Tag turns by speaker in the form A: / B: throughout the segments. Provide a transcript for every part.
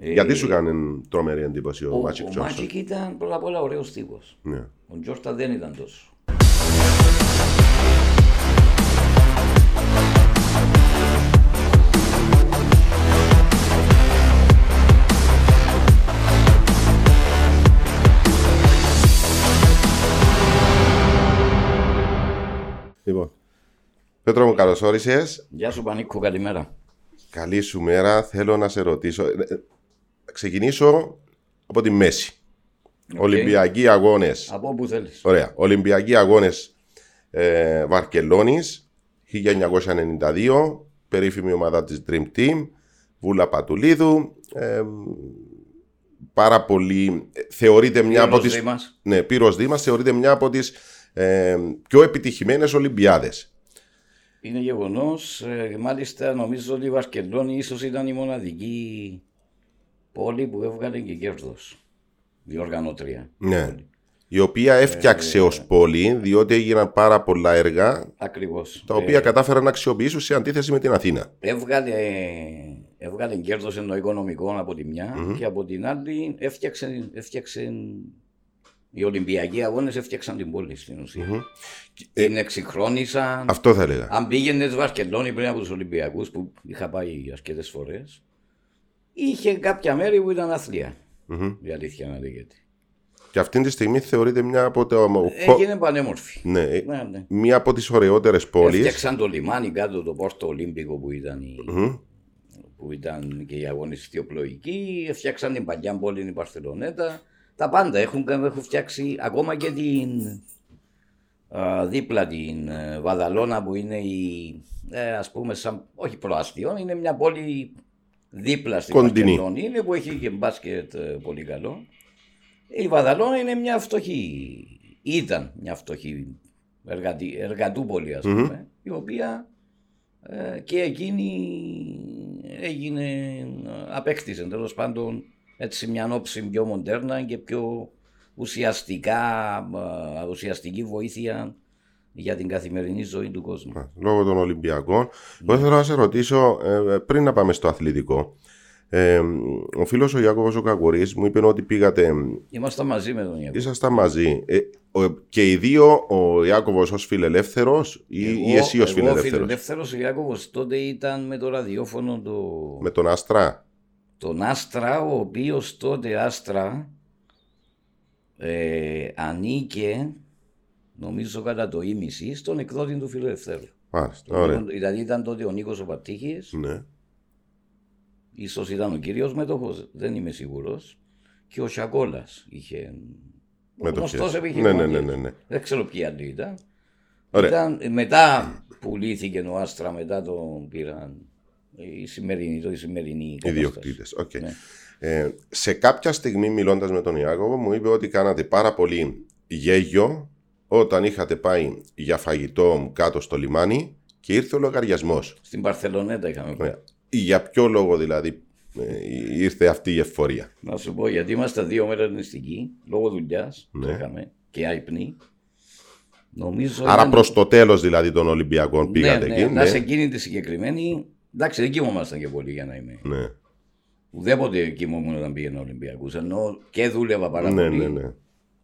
A: Ε,
B: Γιατί σου κάνει τρομερή εντύπωση ο,
A: Ο,
B: Μάτζικ
A: ο
B: Τζόνσον.
A: Μάτζικ ήταν πρώτα απ' όλα ωραίος τύπος.
B: Ναι.
A: Ο Τζόρνταν δεν ήταν τόσο.
B: Λοιπόν. Πέτρο μου, καλώς όρισες.
A: Γεια σου Πανίκο, καλημέρα.
B: Καλή σου μέρα. Θέλω να σε ρωτήσω. Ε, ε, ξεκινήσω από τη μέση. Ολυμπιακοί αγώνες.
A: Από όπου θέλεις.
B: Ωραία. Ολυμπιακοί αγώνες ε, Βαρκελόνης 1992. Περίφημη ομάδα της Dream Team. Βούλα Πατουλίδου. Ε, πάρα πολύ. ε, Θεωρείται μια από τι.
A: Δήμας.
B: Ναι, Πύρος Δήμας θεωρείται μια από τις ε, πιο επιτυχημένες Ολυμπιάδες.
A: Είναι γεγονός. μάλιστα νομίζω ότι η Βαρκελόνη ίσως ήταν η μοναδική πόλη που έβγαλε και κέρδος. Διοργανώτρια.
B: Ναι. Η οποία έφτιαξε ως πόλη, διότι έγιναν πάρα πολλά έργα,
A: Ακριβώς.
B: τα οποία κατάφεραν να αξιοποιήσουν σε αντίθεση με την Αθήνα.
A: Έβγαλε, έβγαλε κέρδος εννοώ οικονομικό από τη μια και από την άλλη έφτιαξε, έφτιαξε οι Ολυμπιακοί αγώνες έφτιαξαν την πόλη στην ουσία. Την εξυγχρόνισαν.
B: Αυτό θα έλεγα.
A: Αν πήγαινες Βαρκελόνη πριν από τους Ολυμπιακούς που είχα πάει αρκετές φορές, είχε κάποια μέρη που ήταν αθλία. Η αλήθεια να λέγεται.
B: Και αυτή τη στιγμή θεωρείται μια από, τα,
A: Έγινε πανέμορφη.
B: ναι,
A: Ναι, ναι.
B: μια από τις ωραιότερες πόλεις.
A: Έφτιαξαν το λιμάνι κάτω, το Πόρτο Ολύμπικο που ήταν, η... που ήταν και η αγωνιστική οπλοϊκή. Έφτιαξαν την παλιά πόλη, η Παρθελονέτα. Τα πάντα έχουν, έχουν φτιάξει ακόμα και την α, δίπλα την ε, Βαδαλώνα που είναι η, ε, ας πούμε, σαν, όχι προαστιόν, είναι μια πόλη δίπλα στην
B: Κοντινή.
A: Βαρκελόνη, είναι που έχει και μπάσκετ ε, πολύ καλό. Η Βαδαλώνα είναι μια φτωχή, ήταν μια φτωχή εργατη, εργατούπολη ας πούμε, η οποία ε, και εκείνη έγινε, απέκτησε τέλος πάντων έτσι μια όψη πιο μοντέρνα και πιο ουσιαστικά, ε, ουσιαστική βοήθεια για την καθημερινή ζωή του κόσμου.
B: λόγω των Ολυμπιακών. Εγώ ήθελα να σε ρωτήσω, ε, πριν να πάμε στο αθλητικό. Ε, ο φίλος ο Ιάκωβος ο Κακουρής μου είπε ότι πήγατε,
A: Είμαστε μαζί με τον Ιάκωβο.
B: ήσασταν μαζί. Ε, ο- και οι δύο, ο Ιάκωβος ως φιλελεύθερος ή, ή εσύ ως
A: εγώ
B: φιλελεύθερος;
A: φιλελεύθερος, ο Ιάκωβος τότε ήταν με το ραδιόφωνο το,
B: Με τον Άστρα;
A: τον Άστρα, ο οποίος τότε Άστρα ε, ανήκε, νομίζω κατά το ίμιση, στον εκδότη του Φιλελευθέρου.
B: Μάλιστα, ωραία.
A: Δηλαδή ήταν τότε ο Νίκος ο Πατήχης,
B: Ναι.
A: ίσως ήταν ο κύριος μέτοχος, δεν είμαι σίγουρος, και ο Σακόλας είχε...
B: Μετοχές.
A: γνωστός
B: Ναι,
A: επιχειρηματίας.
B: ναι, ναι, ναι, ναι.
A: Δεν ξέρω ποιοι άλλοι ήταν.
B: Ωραία.
A: Ήταν, μετά πουλήθηκε ο Άστρα, μετά τον πήραν η σημερινή, το η σημερινή κατάσταση.
B: Ιδιοκτήτες. Οκ.
A: Ναι.
B: Ε, σε κάποια στιγμή μιλώντας με τον Ιάκωβο μου είπε ότι κάνατε πάρα πολύ γέλιο όταν είχατε πάει για φαγητό κάτω στο λιμάνι και ήρθε ο λογαριασμός.
A: Στην Μπαρτσελονέτα είχαμε πάει.
B: Ωραία. Για ποιο λόγο δηλαδή ε, ήρθε αυτή η ευφορία.
A: Να σου πω, γιατί είμαστε δύο μέρε νηστικοί, λόγω δουλειάς
B: Ναι.
A: που είχαμε και άϊπνοι. Νομίζω.
B: Άρα
A: ήταν-
B: προς το τέλος δηλαδή των Ολυμπιακών πήγατε
A: ναι,
B: εκεί.
A: ναι, να σε εκείνη τη συγκεκριμένη. Εντάξει, δεν κοιμόμασταν και πολύ για να είμαι.
B: ναι.
A: Ουδέποτε κοιμόμουν όταν πήγαινα Ολυμπιακού. Ενώ και δούλευα πάρα
B: ναι,
A: πολύ.
B: ναι, ναι.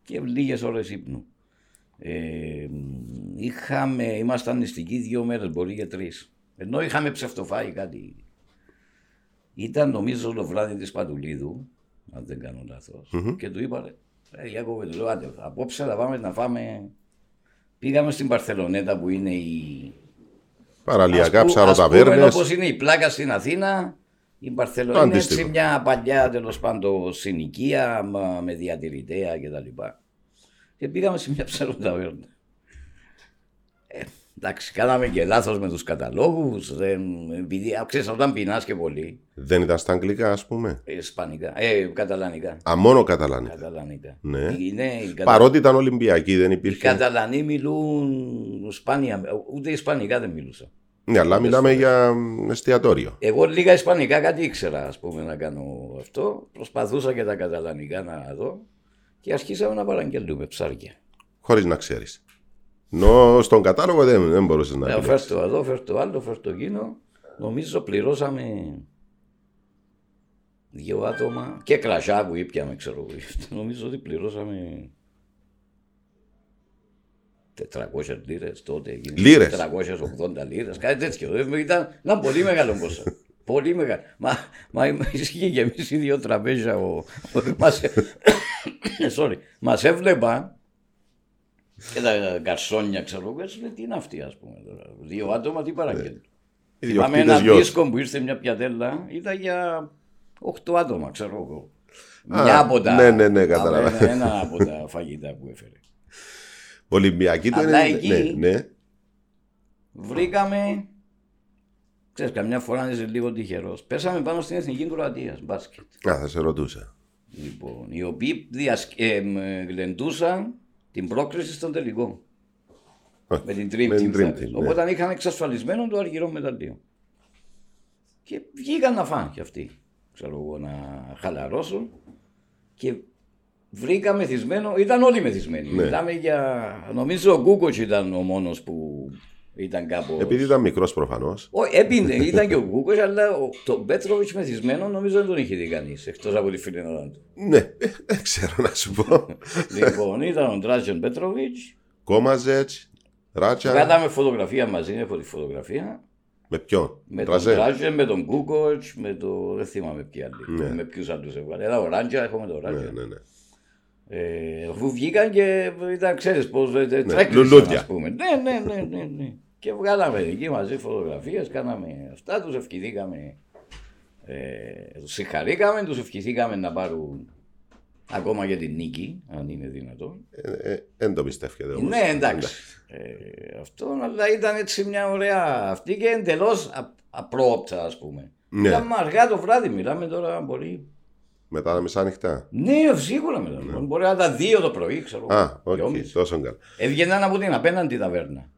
A: και λίγες ώρες ύπνου. Ε, είχαμε, ήμασταν νηστικοί δύο μέρες, μπορεί και τρεις. Ενώ είχαμε ψευτοφάει κάτι. Ήταν νομίζω το βράδυ της Πατουλίδου, αν δεν κάνω λάθος, και του είπα, ρε Ιάκωβε, του λέω, άντε, απόψε θα πάμε να φάμε. Πήγαμε στην Παρθελονέτα που είναι η.
B: Παραλιακά
A: Ας πούμε
B: ψαροταβέρνες.
A: όπως είναι η πλάκα στην Αθήνα, η
B: Το
A: Παρθελονέτα είναι
B: αντίστοιχο.
A: έτσι μια παλιά τέλος πάντων συνοικία μα- με διατηρητέα κτλ. Και πήγαμε σε μια ψαροταβέρνα. Ε, εντάξει, κάναμε και λάθος με τους καταλόγους. Επειδή ξέρεις, όταν πεινάς και πολύ.
B: Δεν ήταν στα αγγλικά ας πούμε.
A: ε, Ισπανικά, ε, καταλανικά.
B: Α, μόνο καταλανικά.
A: Καταλανικά.
B: Ναι.
A: Οι- ναι, οι, κατα...
B: Παρότι ήταν Ολυμπιακοί δεν
A: οι
B: υπήρχε.
A: Καταλανοί μιλούν σπάνια, ούτε Ισπανικά δεν μιλούσα.
B: Ναι, αλλά μιλάμε για εστιατόριο.
A: Εγώ λίγα Ισπανικά κάτι ήξερα ας πούμε να κάνω αυτό. Προσπαθούσα και τα καταλανικά να δω και αρχίσαμε να παραγγελούμε ψάρια.
B: Χωρίς να ξέρεις. Ενώ στον κατάλογο δεν, δεν μπορούσες να
A: Ε,
B: πει.
A: φέρ το εδώ, φέρ το άλλο, φέρ το εκείνο. Νομίζω πληρώσαμε δύο άτομα και κρασιά που ήπιαμε, ξέρω εγώ. Νομίζω ότι πληρώσαμε 400 λίρες τότε.
B: Λίρες.
A: 480 λίρες, κάτι τέτοιο. Ε, Ήταν ένα πολύ μεγάλο ποσό. Πολύ μεγάλο. Μα, μα ισχύει και εμείς οι δύο τραπέζια. Ο, ο, μας, sorry, μας έβλεπα και τα καρσόνια, ξέρω εγώ, έτσι, τι είναι αυτή, ας πούμε. Τώρα. Δύο άτομα, τι παραγγέλνουν.
B: Οι
A: Θυμάμαι
B: διοκτήτες
A: ένα
B: γιος.
A: δίσκο που ήρθε μια πιατέλα, ήταν για 8 άτομα, ξέρω εγώ.
B: Α,
A: Μια από τα,
B: ναι, ναι, ναι, κατάλαβα.
A: Ένα, ένα από τα φαγητά που έφερε.
B: Ολυμπιακή του
A: Αλλά
B: 90.
A: εκεί-
B: Ναι, ναι.
A: Βρήκαμε, ξέρεις, καμιά φορά είσαι λίγο τυχερός. Πέσαμε πάνω στην Εθνική Κροατίας, μπάσκετ.
B: Α, θα σε ρωτούσα.
A: Λοιπόν, οι οποίοι διασκ... ε, μ, γλεντούσαν την πρόκριση στον τελικό.
B: Όχι,
A: Με την Dream
B: με την
A: Team.
B: Dream
A: θα
B: Team,
A: πες.
B: ναι.
A: Οπότε είχαν εξασφαλισμένο το αργυρό μεταλλείο. Και βγήκαν να φάνε κι αυτοί. Ξέρω εγώ να χαλαρώσουν. Και βρήκα μεθυσμένο, ήταν όλοι μεθυσμένοι.
B: Ναι.
A: Μιλάμε για. Νομίζω ο Γκούκοτ ήταν ο μόνος που ήταν κάπου.
B: Επειδή ήταν μικρός προφανώς.
A: Όχι, έπινε, ήταν και ο Γκούκοτ, αλλά ο, τον Πέτροβιτς μεθυσμένο νομίζω δεν τον είχε δει κανείς εκτός από τη φιλενάδα του.
B: Ναι, ε, δεν ξέρω να σου πω.
A: λοιπόν, ήταν ο Ντράτζεν Πέτροβιτς.
B: Κόμαζετς, Ράτσα.
A: Κάναμε φωτογραφία μαζί, έχω τη φωτογραφία.
B: Με ποιον;
A: Με
B: Τραζέ.
A: τον Τράζεν, με τον Κούκοτ, με το. Δεν θυμάμαι ποιοι άλλοι.
B: Ναι.
A: Με ποιους άλλους έβγαλε. Ένα ο Ράντζα, έχουμε τον
B: Ναι,
A: Ράντζα.
B: ναι, ναι.
A: Ε, αφού βγήκαν και ήταν, ξέρεις πώς. Ναι,
B: λουλούδια.
A: ας πούμε. Ναι, ναι, ναι, ναι, ναι. Και βγάλαμε εκεί μαζί φωτογραφίες, κάναμε αυτά, τους ευχηθήκαμε. Ε, τους συγχαρήκαμε, τους ευχηθήκαμε να πάρουν ακόμα και την νίκη, αν είναι δυνατόν.
B: Ε, ε, Δεν το πιστεύετε όμως.
A: Ναι, εντάξει. Ε, αυτό, αλλά ήταν έτσι μια ωραία αυτή και εντελώς απρόοπτα, ας πούμε.
B: Ναι.
A: Ήταν αργά το βράδυ, μιλάμε τώρα μπορεί.
B: Μετά τα μεσάνυχτα.
A: Ναι, σίγουρα μετά. Μπορεί να ήταν δύο το πρωί, ξέρω.
B: Α, όχι,
A: δυόμιση.
B: τόσο καλά.
A: Έβγαιναν από την απέναντι ταβέρνα.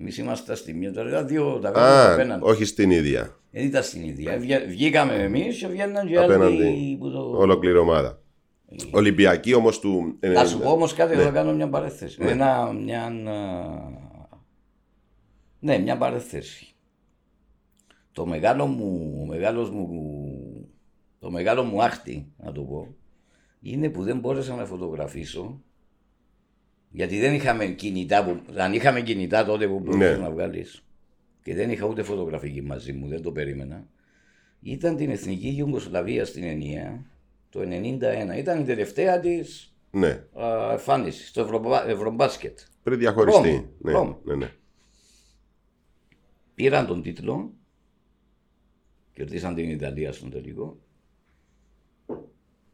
A: Εμείς είμαστε στη μία, τώρα ήταν δύο ταβέρνες
B: Α,
A: απέναντι.
B: όχι στην ίδια.
A: Δεν ήταν στην ίδια. Βγα- Βγήκαμε εμείς και βγαίναν και
B: Απέναντι.
A: άλλοι που το.
B: Ολόκληρη ομάδα. Ολυμπιακή όμως του. ε,
A: Να σου πω όμως κάτι,
B: Ναι.
A: θα κάνω μια παρέθεση. Ένα, μια, α, ναι, μια παρέθεση. Το μεγάλο μου, ο μεγάλος μου, το μεγάλο μου άχτη, να το πω, είναι που δεν μπόρεσα να φωτογραφίσω γιατί δεν είχαμε κινητά, που, αν είχαμε κινητά τότε που μπορούσες
B: Ναι.
A: να βγάλεις και δεν είχα ούτε φωτογραφική μαζί μου, δεν το περίμενα. Ήταν την Εθνική Ιουγκοσλαβία στην ενιαία το 1991. Ήταν η τελευταία της
B: Ναι,
A: α, εμφάνισης στο Ευρωπα- Ευρωμπάσκετ.
B: πριν διαχωριστεί.
A: Ρώμη,
B: Ναι,
A: Ρώμη.
B: ναι, ναι.
A: Πήραν τον τίτλο, κερδίσαν την Ιταλία στον τελικό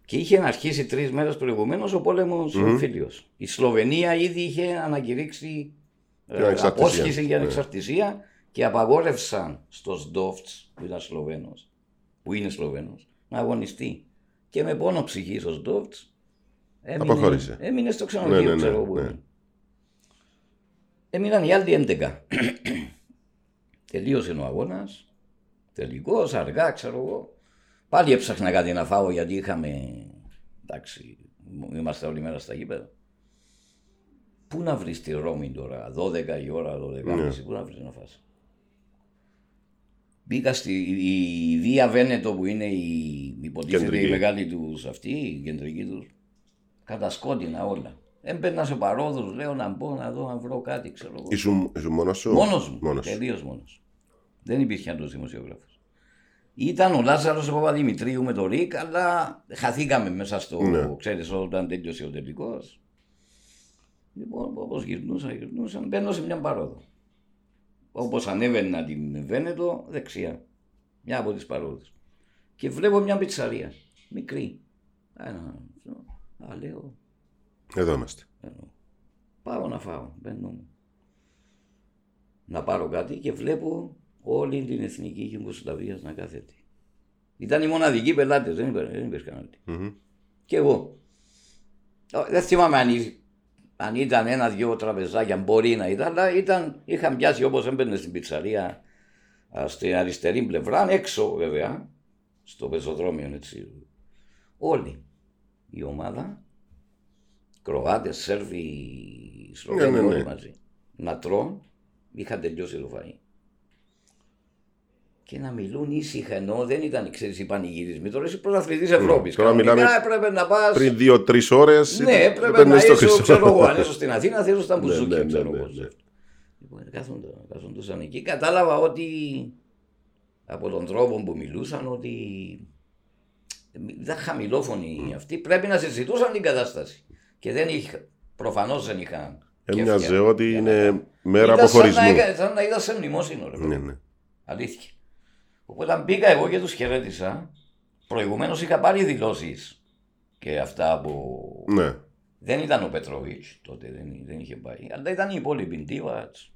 A: και είχε αρχίσει τρεις μέρες προηγουμένως ο πόλεμος mm φίλιος. Η Σλοβενία ήδη είχε ανακηρύξει ε,
B: Την ανεξαρτησία.
A: απόσχηση για
B: Ναι.
A: ανεξαρτησία και απαγόρευσαν στο Σντόφτς που ήταν Σλοβαίνο, που είναι Σλοβαίνο, να αγωνιστεί. Και με πόνο ψυχή ο Σντόφτς έμεινε,
B: Αποχώρησε.
A: έμεινε στο ξενοδοχείο,
B: Ναι, ναι, ναι,
A: ξέρω εγώ που
B: ναι.
A: έμεινε. Έμειναν οι άλλοι 11. Τελείωσε ο αγώνας. Τελικός, αργά, ξέρω εγώ. Πάλι έψαχνα κάτι να φάω γιατί είχαμε. Εντάξει, είμαστε όλη μέρα στα γήπεδα. Πού να βρεις τη Ρώμη τώρα, 12 η ώρα, 12
B: Ναι.
A: πού να βρεις να φας; Μπήκα στη η, η Δία Βένετο που είναι η υποτίθεται
B: Κεντρική.
A: η μεγάλη τους αυτή, η κεντρική τους. Κατασκότεινα όλα. Έμπαινα σε παρόδους, λέω να μπω να δω να βρω κάτι, ξέρω εγώ.
B: Ήσουν, ήσουν μόνος σου;
A: Μόνος μου.
B: Μόνος σου.
A: Τελείως μόνος. Δεν υπήρχε άλλο δημοσιογράφος. Ήταν ο Λάζαρος Παπαδημητρίου με το Ρικ, αλλά χαθήκαμε μέσα στο.
B: Ναι.
A: Ξέρεις, όταν τέλειωσε ο τελικός. Λοιπόν, όπως γυρνούσα, γυρνούσα, μπαίνω σε μια παρόδο. Όπως ανέβαινα την Βένετο, δεξιά. Μια από τις παρόδες. Και βλέπω μια πιτσαρία. Μικρή. Ένα. Α, λέω,
B: Εδώ είμαστε.
A: Πάω να φάω. Μπαίνω. Να πάρω κάτι και βλέπω όλη την εθνική Γιουγκοσλαβία να κάθεται. Ήταν οι μοναδικοί πελάτες, δεν υπήρχε, δεν υπήρχε κανένα.
B: Μμμ.
A: Και εγώ. Ε, Δεν θυμάμαι αν, ή- αν ήταν ένα-δυο τραπεζάκια, μπορεί να ήταν, αλλά ήταν, είχαν πιάσει όπως έμπαινε στην πιτσαρία α, στην αριστερή πλευρά, έξω βέβαια, στο πεζοδρόμιο έτσι. Όλοι. Η ομάδα, Κροάτες, Σέρβοι, Σλοβαίνοι,
B: Ναι, ναι, ναι.
A: όλοι μαζί. Να τρώνε, είχαν τελειώσει το φαΐ. Και να μιλούν ήσυχα ενώ δεν ήταν ξέρεις, οι πανηγυρισμοί. Τώρα είσαι πρωταθλητή Ευρώπης.
B: Τώρα μιλάμε
A: έπρεπε να πα.
B: Πριν δύο-τρεις ώρες.
A: Ναι, έπρεπε να είσαι, ξέρω εγώ, αν είσαι στην Αθήνα, θέλω στα μπουζούκια. Ναι, ναι, ναι, ναι, Λοιπόν, κάθονταν εκεί. Κατάλαβα ότι από τον τρόπο που μιλούσαν ότι ήταν χαμηλόφωνοι αυτοί. Πρέπει να συζητούσαν την κατάσταση. Και δεν είχα, προφανώς δεν είχαν.
B: Έμοιαζε ότι είναι μέρα αποχωρισμού.
A: Σαν να είδα σε μνημόσυνο.
B: Ναι, ναι.
A: Αλήθεια. Οπότε μπήκα εγώ και τους χαιρέτησα. Προηγουμένως είχα πάρει δηλώσεις και αυτά που.
B: Ναι.
A: Δεν ήταν ο Πετροβίτ τότε, δεν, δεν είχε πάει. Αλλά ήταν οι υπόλοιποι. Ντίβατς,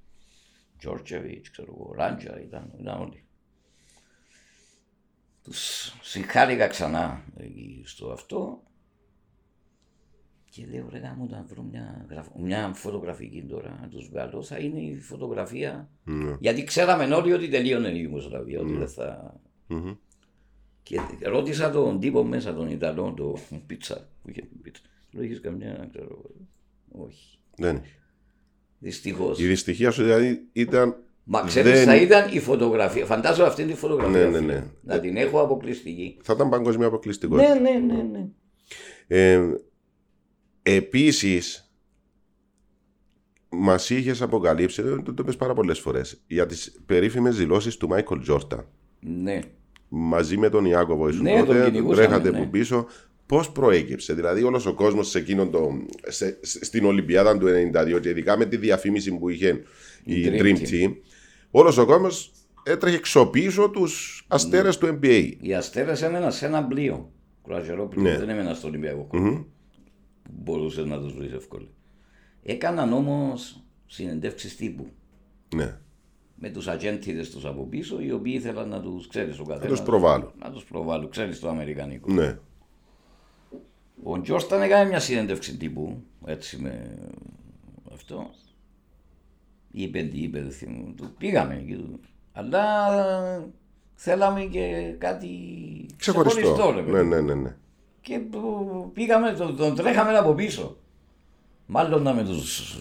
A: Τζόρτσεβιτς, ξέρω εγώ, Ράντζα, ήταν, ήταν όλοι. Τους συγχάρηκα ξανά στο αυτό και λέω ρε γάμο να βρω μια, μια φωτογραφική τώρα να τους βγάλω θα είναι η φωτογραφία
B: Ναι.
A: γιατί ξέραμε όλοι ότι τελείωνε η Ιουγκοσλαβία ότι δεν θα...
B: Μμμ.
A: Και ρώτησα τον τύπο μέσα, τον Ιταλό, το πίτσα που είχε την πίτσα. Λέω έχεις καμιά, ξέρω εγώ. Όχι.
B: Δεν είχε.
A: Δυστυχώς.
B: Η δυστυχία σου δηλαδή ήταν.
A: Μα ξέρεις,
B: δεν-
A: θα ήταν η φωτογραφία. Φαντάζομαι αυτή τη φωτογραφία.
B: Ναι, ναι,
A: φίλε,
B: ναι.
A: Να την έχω αποκλειστική.
B: Θα ήταν παγκοσμία αποκλειστικό.
A: Ναι, ναι, ναι, ναι.
B: Ε, Επίσης, μας είχες αποκαλύψει, το, το, το πες πάρα πολλές φορές, για τις περίφημες δηλώσεις του Μάικολ Τζόρτα.
A: Ναι.
B: Μαζί με τον Ιάκωβο ήσουν
A: Ναι, τον
B: τότε,
A: κυνηγούσαμε,
B: τρέχατε
A: ναι.
B: που πίσω. Πώς προέκυψε, δηλαδή όλος ο κόσμος σε εκείνον το, σε, σε- στην Ολυμπιάδα του 92 και ειδικά με τη διαφήμιση που είχε η
A: Dream
B: Dream,
A: Team.
B: Team, όλος ο κόσμος έτρεχε ξοπίσω τους αστέρες του NBA.
A: Οι αστέρες έμεναν σε ένα πλοίο. Κουραζερό πλοίο.
B: Ναι.
A: Δεν έμεναν στο Ολυμπιακό
B: Μμμ.
A: Χώρο. Μπορούσες να του βρεις εύκολα. Έκαναν όμως συνεντεύξεις τύπου
B: Ναι.
A: με τους ατζέντιδες τους από πίσω, οι οποίοι ήθελαν να τους ξέρεις ο καθένας.
B: τους προβάλλουν.
A: Να τους προβάλλουν, ξέρεις το Αμερικανικό.
B: Ναι.
A: Ο Τζόρσταν έκανε μια συνέντευξη τύπου, έτσι με αυτό. Είπε τι είπε, δεν θυμούμαι. Του πήγαμε εκεί. του. Αλλά θέλαμε και κάτι
B: Ξεχωριστό.
A: ρε παιδί.
B: ναι, ναι, ναι, ναι.
A: Και που πήγαμε, τον, τον τρέχαμε από πίσω. Μάλλον να με τους...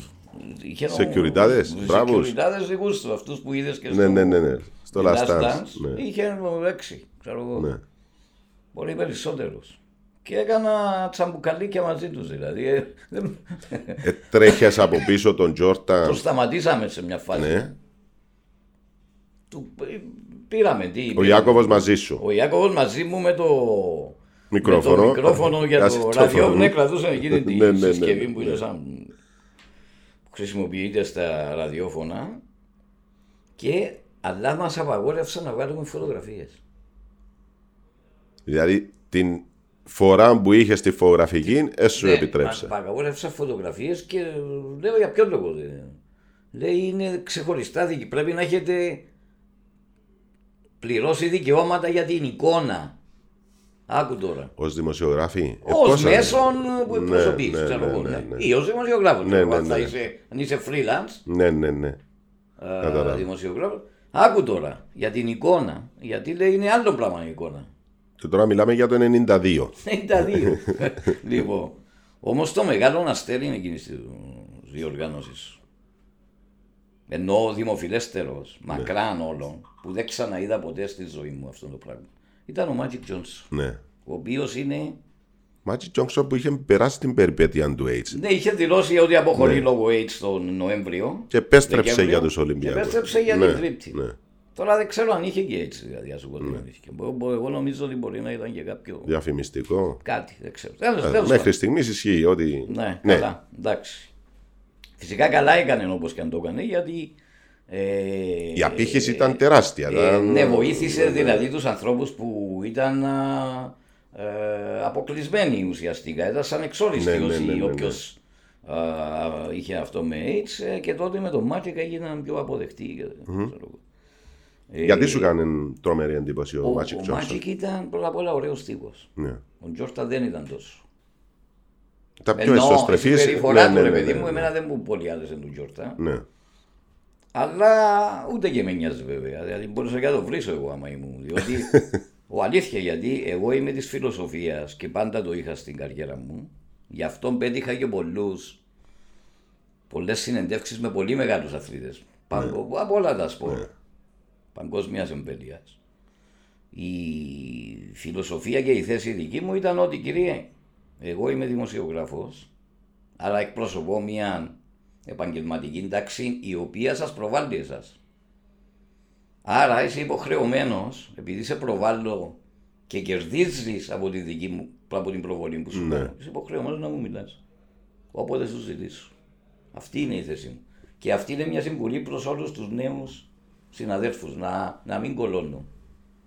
A: είχε ο-
B: Σεκιουριτάδες,
A: τους
B: μπράβους.
A: Σεκιουριτάδες δικούς του, αυτούς που είδες και
B: Ναι,
A: στο...
B: ναι, ναι, ναι. Στο Last
A: Last
B: Dance.
A: Dance,
B: Ναι.
A: Είχε έξι, ξέρω εγώ.
B: Ναι.
A: Πολύ περισσότερους. Και έκανα τσαμπουκαλίκια μαζί τους δηλαδή. Ε, δεν-
B: Ε, τρέχες από πίσω τον Τζόρτα.
A: το σταματήσαμε σε μια φάση.
B: Ναι.
A: Του πή- πήραμε τι.
B: Ο Ιάκωβος μαζί σου.
A: Ο Ιάκωβος μαζί μου με το
B: Μικρόφωνο.
A: Με το μικρόφωνο για
B: Άσε
A: το
B: το
A: ραδιόφωνο.
B: φωνή.
A: Ναι, κρατούσαν εκείνη τη
B: Ναι, ναι, ναι,
A: συσκευή
B: ναι,
A: που
B: ναι.
A: είναι σαν. που χρησιμοποιείται στα ραδιόφωνα. Και αλλά μας απαγόρευσαν να βγάλουμε φωτογραφίες.
B: Δηλαδή την φορά που είχες τη φωτογραφική, έσου
A: Ναι,
B: επιτρέψε.
A: Μας απαγόρευσαν φωτογραφίες και λέω για ποιο λόγο. δεν- Λέει είναι ξεχωριστά δίκη. Πρέπει να έχετε πληρώσει δικαιώματα για την εικόνα. Άκου τώρα.
B: Ω δημοσιογράφοι. ε,
A: Ω
B: πόσα-
A: μέσον που
B: Ναι,
A: εκπροσωπείς,
B: ναι,
A: ξέρω
B: ναι,
A: εγώ.
B: ναι,
A: ναι.
B: ναι.
A: Ή ως δημοσιογράφος.
B: Ναι,
A: ξέρω,
B: ναι,
A: αν θα
B: ναι.
A: είσαι- Αν είσαι freelance,
B: Ναι, ναι, ναι. Κατάλαβα.
A: δημοσιογράφος. Άκου τώρα για την εικόνα. Γιατί λέει είναι άλλο πράγμα η εικόνα.
B: Και τώρα μιλάμε για το 92.
A: 92. λοιπόν, όμως το μεγάλο αστέρι είναι εκείνης της διοργάνωση. Ενώ δημοφιλέστερος, μακράν όλων, που δεν ξαναείδα ποτέ στη ζωή μου αυτό το πράγμα. Ήταν ο Magic Johnson,
B: Ναι.
A: ο οποίος είναι.
B: Μάτσι Τζόνξον που είχε περάσει την περιπέτεια του AIDS.
A: Ναι, είχε δηλώσει ότι αποχωρεί
B: Ναι.
A: λόγω AIDS τον Νοέμβριο.
B: Και επέστρεψε
A: Δεκέμβριο,
B: για τους Ολυμπιακούς.
A: Και επέστρεψε για
B: Ναι,
A: την Τρίτη.
B: ναι.
A: Τώρα δεν ξέρω αν είχε και AIDS, δηλαδή, ας σου πω την
B: Ναι.
A: αλήθεια. Μπο- μπο- Εγώ νομίζω ότι μπορεί να ήταν και κάποιο.
B: Διαφημιστικό.
A: Κάτι, δεν ξέρω. Τέλος,
B: Ε,
A: τέλος
B: Μέχρι στιγμής ισχύει ότι.
A: Ναι, καλά, εντάξει. Φυσικά καλά έκανε όπως και αν το έκανε γιατί... Ε,
B: Η απήχηση ήταν τεράστια.
A: ε,
B: ήταν-
A: ναι, βοήθησε δηλαδή τους ανθρώπους που ήταν α, ε, αποκλεισμένοι ουσιαστικά. Ήταν σαν εξόριστοι
B: Ναι, ναι,
A: όσοι-
B: ναι, ναι, ναι.
A: όποιος α, είχε αυτό με AIDS ε, και τότε με το Magic έγιναν πιο αποδεκτοί. ξέρω εγώ. Ε,
B: Γιατί σου έκανε τρομερή εντύπωση ο
A: ο,
B: Μάτζικ
A: ο
B: Τζόνσον.
A: Magic ήταν πρώτα απ' όλα ωραίος τύπος.
B: Ναι.
A: Ο Τζόρνταν δεν ήταν τόσο.
B: Τα πιο
A: Ενώ η
B: εσωστρεφής.
A: συμπεριφορά
B: ναι,
A: του,
B: ναι,
A: ρε
B: ναι,
A: παιδί
B: ναι,
A: μου,
B: ναι.
A: εμένα δεν μου πολύ άρεσε του Τζόρνταν.
B: Ναι.
A: Αλλά ούτε και με νοιάζει βέβαια. Δηλαδή μπορούσα και να το βρίσω εγώ άμα ήμουν. Διότι ο αλήθεια γιατί εγώ είμαι της φιλοσοφίας και πάντα το είχα στην καριέρα μου. Γι' αυτό πέτυχα και πολλούς. Πολλές συνεντεύξεις με πολύ μεγάλους αθλητές. Από όλα τα σπορ. παγκόσμιας εμβέλεια. Η φιλοσοφία και η θέση δική μου ήταν ότι κύριε, εγώ είμαι δημοσιογράφος, αλλά εκπροσωπώ μια επαγγελματική τάξη η οποία σας προβάλλει εσάς. Άρα είσαι υποχρεωμένος, επειδή σε προβάλλω και κερδίζεις από, τη δική μου, από την προβολή που σου
B: Ναι.
A: κάνω, είσαι υποχρεωμένος να μου μιλάς. Όποτε σου ζητήσω. Αυτή είναι η θέση μου. Και αυτή είναι μια συμβουλή προς όλους τους νέους συναδέλφου να, να μην κολώνουν.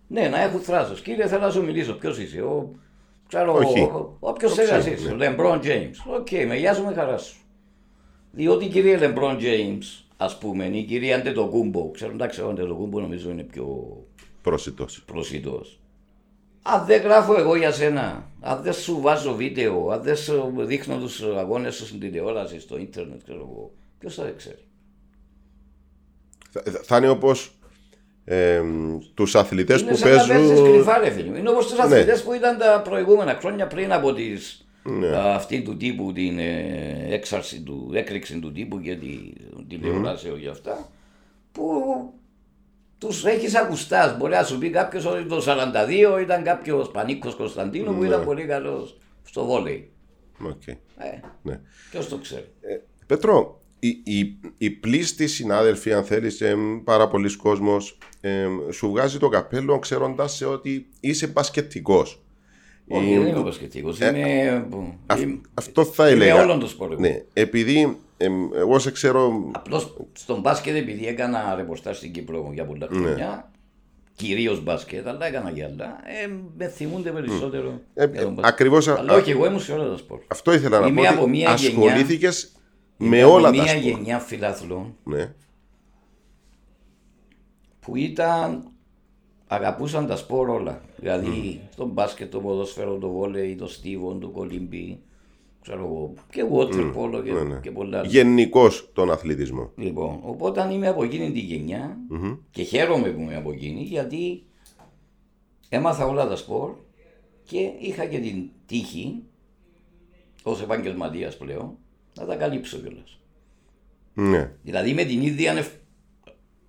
A: Ναι, να έχουν θράσος. Κύριε, θέλω να σου μιλήσω. Ποιος είσαι, ο, ξέρω,
B: Όχι.
A: ο- όποιος
B: Το
A: θέλεις να
B: ξέρω,
A: είσαι,
B: ναι.
A: ο Λεμπρόν Τζέιμς. Οκ, με γεια σου, με χαρά σου. Διότι κύριε Λεμπρόν Τζέιμς, ας πούμε, ή κύριε Αντετοκούμπο, ξέρω, εντάξει, ο Αντετοκούμπο νομίζω είναι πιο
B: Πρόσιτο.
A: προσιτός. Αν δεν γράφω εγώ για σένα, αν δεν σου βάζω βίντεο, αν δεν σου δείχνω τους αγώνες σου στην τηλεόραση, στο ίντερνετ, ξέρω εγώ, ποιος θα ξέρει;
B: Θα, θα είναι όπως ε, τους αθλητές
A: Είναι
B: που
A: σαν να παίζεις
B: παίζουν.
A: κρυφά, ρε φίλε μου. Είναι όπως τους αθλητές που ήταν τα προηγούμενα χρόνια πριν από τις,
B: Ναι.
A: α, αυτή του τύπου την ε, έξαρση του, έκρηξη του τύπου και τη τηλεόραση για αυτά, που τους έχεις ακουστάς. Μπορεί να σου πει κάποιος ότι το 42 ήταν κάποιος Πανίκος Κωνσταντίνου που ήταν πολύ καλός στο βόλεϊ.
B: Οκ.
A: Ε,
B: Ναι.
A: Ποιος το ξέρει.
B: Πέτρο, οι, οι, οι πλείστοι συνάδελφοι, αν θέλεις, εμ, πάρα πολλοί κόσμος, εμ, σου βγάζει το καπέλο ξέροντας σε ότι είσαι μπασκετικός.
A: Όχι,
B: Ε,
A: δεν είμαι πασχετικό. Είμαι.
B: αυ-
A: είμαι-
B: αυτό θα
A: είμαι
B: έλεγα.
A: όλων των σπορών.
B: Ναι, επειδή εμ, εγώ σε ξέρω
A: Απλώς στον μπάσκετ, επειδή έκανα ρεπορτάζ στην Κύπρο για πολλά
B: Ναι.
A: χρόνια, κυρίως μπάσκετ, αλλά έκανα και άλλα, ε, με θυμούνται περισσότερο.
B: Ε,
A: για τον
B: ε,
A: μπάσκετ.
B: ακριβώς α-
A: Αλλά όχι, εγώ ήμουν σε όλα τα σπορ.
B: Αυτό ήθελα να
A: Είμαι
B: πω
A: από
B: ότι
A: μια γενιά-
B: ασχολήθηκες με
A: Είμαι από
B: όλα τα
A: Μια
B: σπορ.
A: γενιά φιλάθλων
B: Ναι.
A: που ήταν. Αγαπούσαν τα σπορ όλα. Δηλαδή το μπάσκετ, το ποδόσφαιρο, το βόλεϊ, το στίβο, το κολυμπή, ξέρω εγώ, και water polo και,
B: Ναι, ναι.
A: και πολλά άλλα.
B: Γενικώς τον αθλητισμό.
A: Λοιπόν, οπότε είμαι από εκείνη τη γενιά και χαίρομαι που είμαι από εκείνη γιατί έμαθα όλα τα σπορ και είχα και την τύχη ως επαγγελματίας πλέον να τα καλύψω κιόλας.
B: Ναι.
A: Δηλαδή με την ίδια ανευ...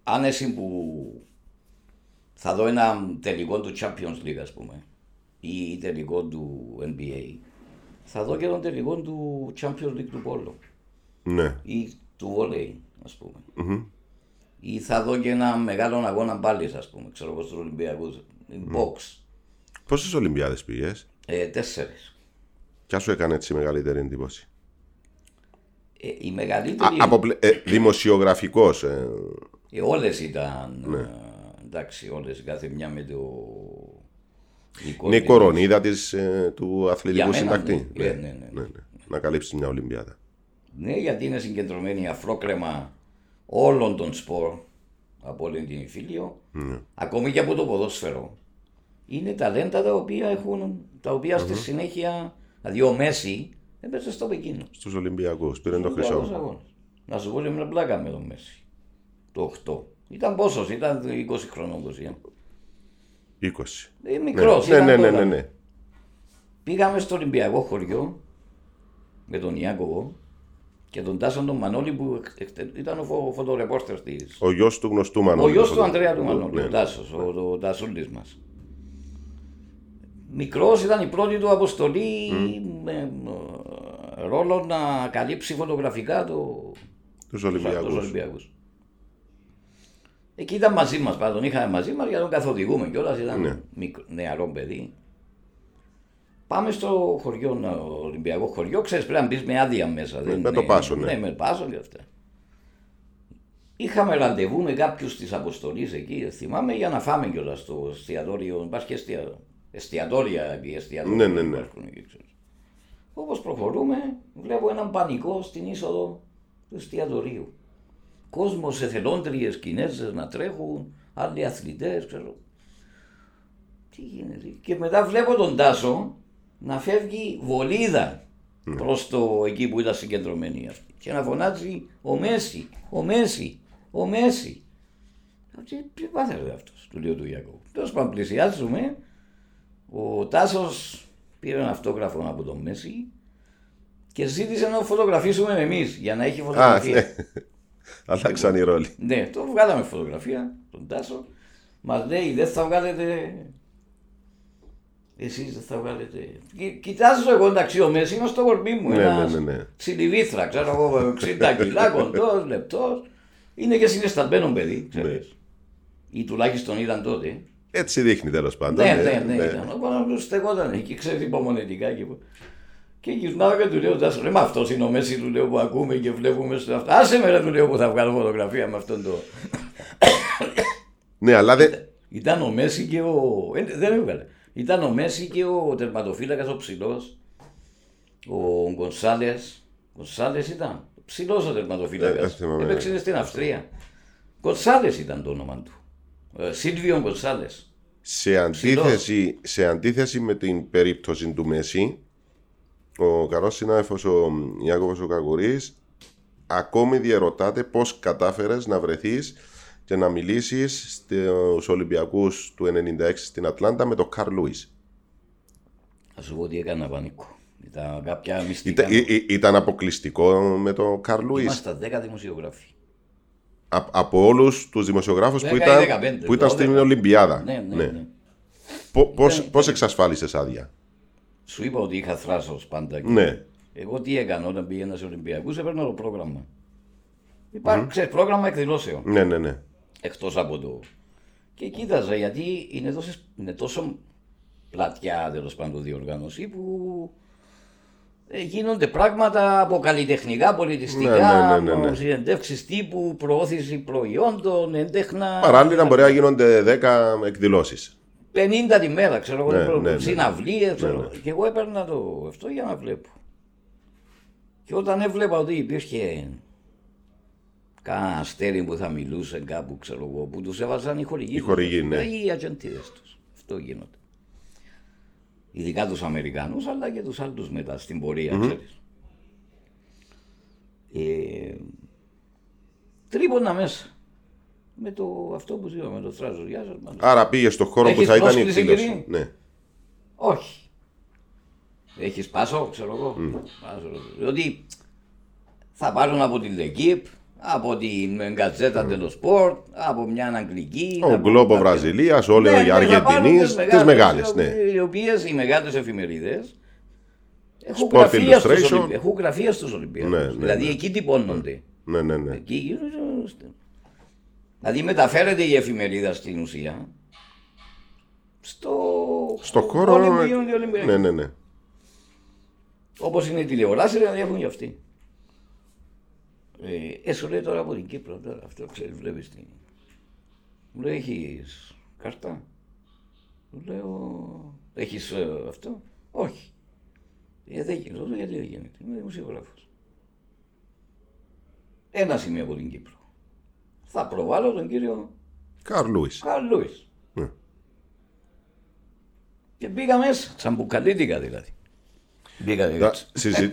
A: άνεση που θα δω ένα τελικό του Champions League ας πούμε ή τελικό του NBA θα δω και τον τελικό του Champions League του Polo
B: Ναι.
A: ή του Volley ας πούμε. Ή θα δω και ένα μεγάλο αγώνα πάλι, ας πούμε, ξέρω εγώ, στους Ολυμπιακούς. Box.
B: Πόσες Ολυμπιάδες πήγες,
A: Ε, Τέσσερις.
B: Ποια σου έκανε έτσι μεγαλύτερη εντύπωση.
A: Ε, η
B: Α,
A: μεγαλύτερη.
B: από πλε... ε, δημοσιογραφικός, ε,
A: Ε, όλες ήταν. ε, εντάξει, όλες κάθε μια με το. δικό
B: είναι η
A: της.
B: κορονίδα της, ε, του αθλητικού
A: Για μένα,
B: συντακτή.
A: ναι. Ε, ναι, ναι, ναι.
B: Να καλύψεις μια Ολυμπιάδα.
A: Ναι, γιατί είναι συγκεντρωμένη αφρόκρεμα όλων των σπορ από όλη την Ιφίλιο, ακόμη και από το ποδόσφαιρο. Είναι ταλέντα τα οποία έχουν, τα οποία στη συνέχεια, δηλαδή ο Μέση έπαιζε στο Πεκίνο.
B: Στους Ολυμπιακούς, πήρε το
A: Στους άλλους
B: χρυσό.
A: αγώνες. Να σου πω και μια πλάκα με τον Μέση. Το 8. Ήταν πόσος, ήταν 20 χρονών 21.
B: 20.
A: Ε,
B: Ναι,
A: μικρός,
B: ναι,
A: ήταν
B: ναι, ναι,
A: τότε.
B: ναι, ναι.
A: Πήγαμε στο Ολυμπιακό χωριό με τον Ιάκωβο και τον Τάσον τον Μανώλη που εκ- εκ- ήταν ο, φω, ο φωτορεπόρτερ της.
B: Ο γιος του γνωστού Μανώλη.
A: Ο γιος του Ανδρέα του Μανώλη,
B: Ναι.
A: ο Τάσος, ο, ο Τασούλης μας. Μικρός ήταν η πρώτη του αποστολή με ε, ρόλο να καλύψει φωτογραφικά το,
B: Τους
A: τους
B: Ολυμπιακούς.
A: Ολυμπιακούς. Εκεί ήταν μαζί μας, πάντα τον είχαμε μαζί μας για να τον καθοδηγούμε κιόλας, ήταν
B: Ναι.
A: μικ- νεαρό παιδί. Πάμε στο χωριό, να- Ολυμπιακό χωριό, ξέρεις πρέπει να μπεις με άδεια μέσα. δεν
B: με
A: είναι-
B: το πάσο, ναι.
A: Ναι, με πάσο και αυτά. Είχαμε ραντεβού με κάποιους της αποστολής εκεί, θυμάμαι, για να φάμε κιόλας στο εστιατόριο, υπάρχει και εστια... εστιατόρια επί εστιατόρια
B: Ναι, ναι, ναι.
A: υπάρχουν εκεί, ξέρεις. Όπως προχωρούμε, βλέπω έναν πανικό στην είσοδο του εστιατορίου. Κόσμος, εθελόντριες, Κινέζες να τρέχουν, άλλοι αθλητές, ξέρω. Τι γίνεται. Και μετά βλέπω τον Τάσο να φεύγει βολίδα προς το εκεί που ήταν συγκεντρωμένοι αυτοί. Και να φωνάζει ο Μέση, ο Μέση, ο Μέση. Τι, τι πάθατε αυτός, του λέω του Ιακώβου. Τέλος πάντων πλησιάζουμε, ο Τάσος πήρε ένα αυτόγραφο από τον Μέση και ζήτησε να το φωτογραφίσουμε εμείς για να έχει
B: Α,
A: φωτογραφία.
B: Ναι. Αλλάξαν οι ρόλοι.
A: Ναι, το βγάλαμε φωτογραφία, τον Τάσο Μας λέει δεν θα βγάλετε. Εσείς δεν θα βγάλετε. Κι- Κοιτάζω εγώ εντάξει, ο Μέση είναι στο κορμί μου.
B: Ναι,
A: ένας
B: ναι, ναι, ναι.
A: Τσιλιβήθρα, ξέρω εγώ, 60 κιλά, κοντός, λεπτός. Είναι και συναισθαλμένο παιδί, ξέρεις.
B: Ναι.
A: Ή τουλάχιστον ήταν τότε.
B: Έτσι δείχνει τέλος πάντων.
A: Ναι, ναι, ναι, ήταν. Ο Παναγιώτης στεγόταν εκεί, ξέρεις υπομονετικά και. Και γυρνάω και του λέω, Τάσο, ρε, με αυτός είναι ο Μέση, του λέω που ακούμε και βλέπουμε στο αυτό. Άσε με, ρε, του λέω που θα βγάλω φωτογραφία με αυτόν το.
B: Ναι, αλλά δεν.
A: Ήταν ο Μέση και ο. Ε, δεν έβγαλε. Ήταν ο Μέση και ο τερματοφύλακας ο ψηλός. Ο Γκονσάλες. Γκονσάλες ήταν. Ψηλός ο
B: Ε,
A: τερματοφύλακα.
B: δεν θυμάμαι.
A: Έπαιξε στην Αυστρία. Γκονσάλες ήταν το όνομα του. Ε, Σίλβιο Γκονσάλες.
B: Σε αντίθεση, σε αντίθεση με την περίπτωση του Μέσι, ο καλό συνάδελφο ο Ιάκωβος ο Καγουρής ακόμη διερωτάται πώς κατάφερες να βρεθείς και να μιλήσεις στους Ολυμπιακούς του 96 στην Ατλάντα με τον Καρλ Λούις.
A: Θα σου πω ότι έκανα πανικό. Ήταν κάποια μυστικά.
B: Ήταν, ή- ή- ήταν αποκλειστικό με τον Καρλ Λούις.
A: Είμαστε 10 δημοσιογράφοι.
B: από όλους τους δημοσιογράφους που
A: 10 ή
B: ήταν,
A: 15,
B: που ήταν
A: 12.
B: στην Ολυμπιάδα.
A: Ναι, ναι, ναι.
B: Πώς εξασφάλισες άδεια;
A: Σου είπα ότι είχα θράσος πάντα. και-
B: Ναι.
A: Εγώ τι έκανα όταν πήγαινα σε Ολυμπιακούς, έπαιρνα το πρόγραμμα. Υπάρχει, ξέρεις, πρόγραμμα εκδηλώσεων.
B: Ναι, ναι, ναι.
A: Εκτός από το. Και κοίταζα γιατί είναι, τόσες, είναι τόσο πλατιά τέλος πάντων διοργάνωση που ε, γίνονται πράγματα από καλλιτεχνικά, πολιτιστικά,
B: Ναι, ναι, ναι, ναι, ναι.
A: συνεντεύξεις τύπου, προώθηση προϊόντων, έντεχνα.
B: Παράλληλα μπορεί να γίνονται 10 εκδηλώσεις.
A: 50 τη μέρα, ξέρω εγώ,
B: Ναι,
A: προ-
B: ναι, ναι.
A: συναυλίες, ξέρω.
B: Ναι, ναι.
A: Και εγώ έπαιρνα το αυτό για να βλέπω. Και όταν έβλεπα ότι υπήρχε κανένα αστέρι που θα μιλούσε κάπου, ξέρω εγώ, που τους έβαζαν οι χορηγοί.
B: Οι χορηγοί,
A: τους,
B: ναι.
A: ή οι ατζεντίδες τους. Αυτό γίνονται. Ειδικά τους Αμερικανούς, αλλά και τους άλλους μετά στην πορεία, ξέρεις. Ε, τρύπωνα μέσα. Με το αυτό που είπα, με το θράζο. Γεια σας, μάνα.
B: Άρα πήγε στο χώρο που
A: Έχεις
B: θα ήταν η
A: πρόσκληση,
B: εκδήλωση.
A: κύριε;
B: Ναι.
A: Όχι. Έχεις πάσο, ξέρω εγώ. Πάσο. Διότι θα πάρουν από την Λεκύπ, από την Γκατζέτα mm. Σπορτ, από μια Αγγλική.
B: Ο
A: από
B: Γκλόμπο
A: κάποια-
B: Βραζιλίας, όλοι
A: Ναι,
B: οι
A: ναι, θα πάρουν
B: Αργεντινεί,
A: τις
B: τις μεγάλες.
A: οι-
B: Ναι.
A: Οι οποίες οι μεγάλες εφημερίδες έχουν
B: Sport
A: γραφεία, στους
B: Illustration.
A: Ολυμπια... έχουν γραφεία στους Ολυμπιακούς.
B: Ναι, ναι,
A: δηλαδή
B: ναι.
A: εκεί τυπώνονται.
B: ναι, ναι, ναι.
A: Εκεί γίνονται- Δηλαδή μεταφέρεται η εφημερίδα στην ουσία στο,
B: Στο χώρο.
A: όλοι που γίνονται οι Ολυμπιακοί.
B: Ναι, ναι, ναι.
A: Όπως είναι η τηλεοράση, δηλαδή έχουν και αυτοί. Ε, ε, σου λέει τώρα από την Κύπρο, τώρα αυτό ξέρεις, βλέπεις τι. Μου λέει, έχεις κάρτα; Του λέω, έχεις αυτό; Όχι. Ε, δεν γίνεται. Λέω, γιατί δεν γίνεται. Είμαι δημοσιογράφος. Ένα είμαι από την Κύπρο. Θα προβάλλω τον κύριο
B: Καρλ Λούις.
A: Καρλ Λούις.
B: Ναι.
A: Και πήγα μέσα. Τσαμπουκαλίτικα δηλαδή. Πήγα έτσι.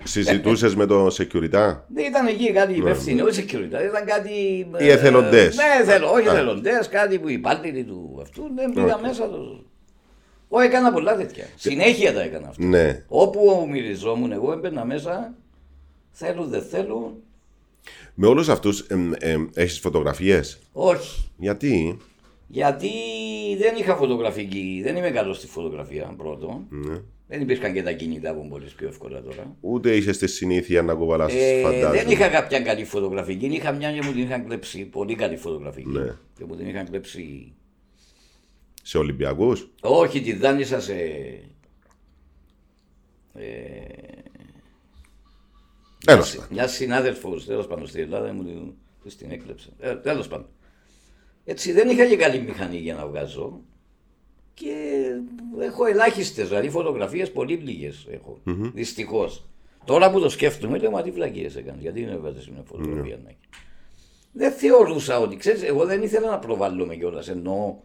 B: Συζητούσες με το security.
A: Δεν ήταν εκεί κάτι υπεύθυνο, όχι security, ήταν κάτι.
B: Οι εθελοντές.
A: Ναι, εθελο, όχι
B: Α.
A: εθελοντές, κάτι που οι υπάλληλοι του αυτού. Δεν πήγα
B: Οκ.
A: μέσα. Το... Εγώ έκανα πολλά τέτοια. Συνέχεια τα έκανα αυτά.
B: Ναι.
A: Όπου μυριζόμουν, εγώ έμπαινα μέσα. Θέλω, δεν θέλω.
B: Με όλους αυτούς έχεις φωτογραφίες;
A: Όχι.
B: Γιατί;
A: Γιατί δεν είχα φωτογραφική, δεν είμαι καλός στη φωτογραφία πρώτο.
B: Ναι.
A: Δεν υπήρχαν και τα κινητά που μπορείς πιο εύκολα τώρα.
B: Ούτε είχες τη συνήθεια να κουβαλάσει
A: Ε,
B: φαντάζομαι.
A: δεν είχα κάποια καλή φωτογραφική. Είχα μια και μου την είχαν κλέψει. Πολύ καλή φωτογραφική.
B: Ναι.
A: Και μου την είχαν κλέψει.
B: Σε Ολυμπιακούς;
A: Όχι, τη δάνεισα σε. Ε,
B: Τέλο
A: μια συνάδελφος τέλος πάντων στην Ελλάδα μου την, της την έκλεψε. Ε, τέλος πάντων. Έτσι δεν είχα και καλή μηχανή για να βγάζω. Και έχω ελάχιστες, δηλαδή φωτογραφίες πολύ πληγέ έχω. Δυστυχώς. Τώρα που το σκέφτομαι, λέω μα τι βλακίες έκανες. Γιατί δεν έβαζες μια φωτογραφία να έχει. Δεν θεωρούσα ότι, ξέρεις, εγώ δεν ήθελα να προβάλλομαι κιόλας. Ενώ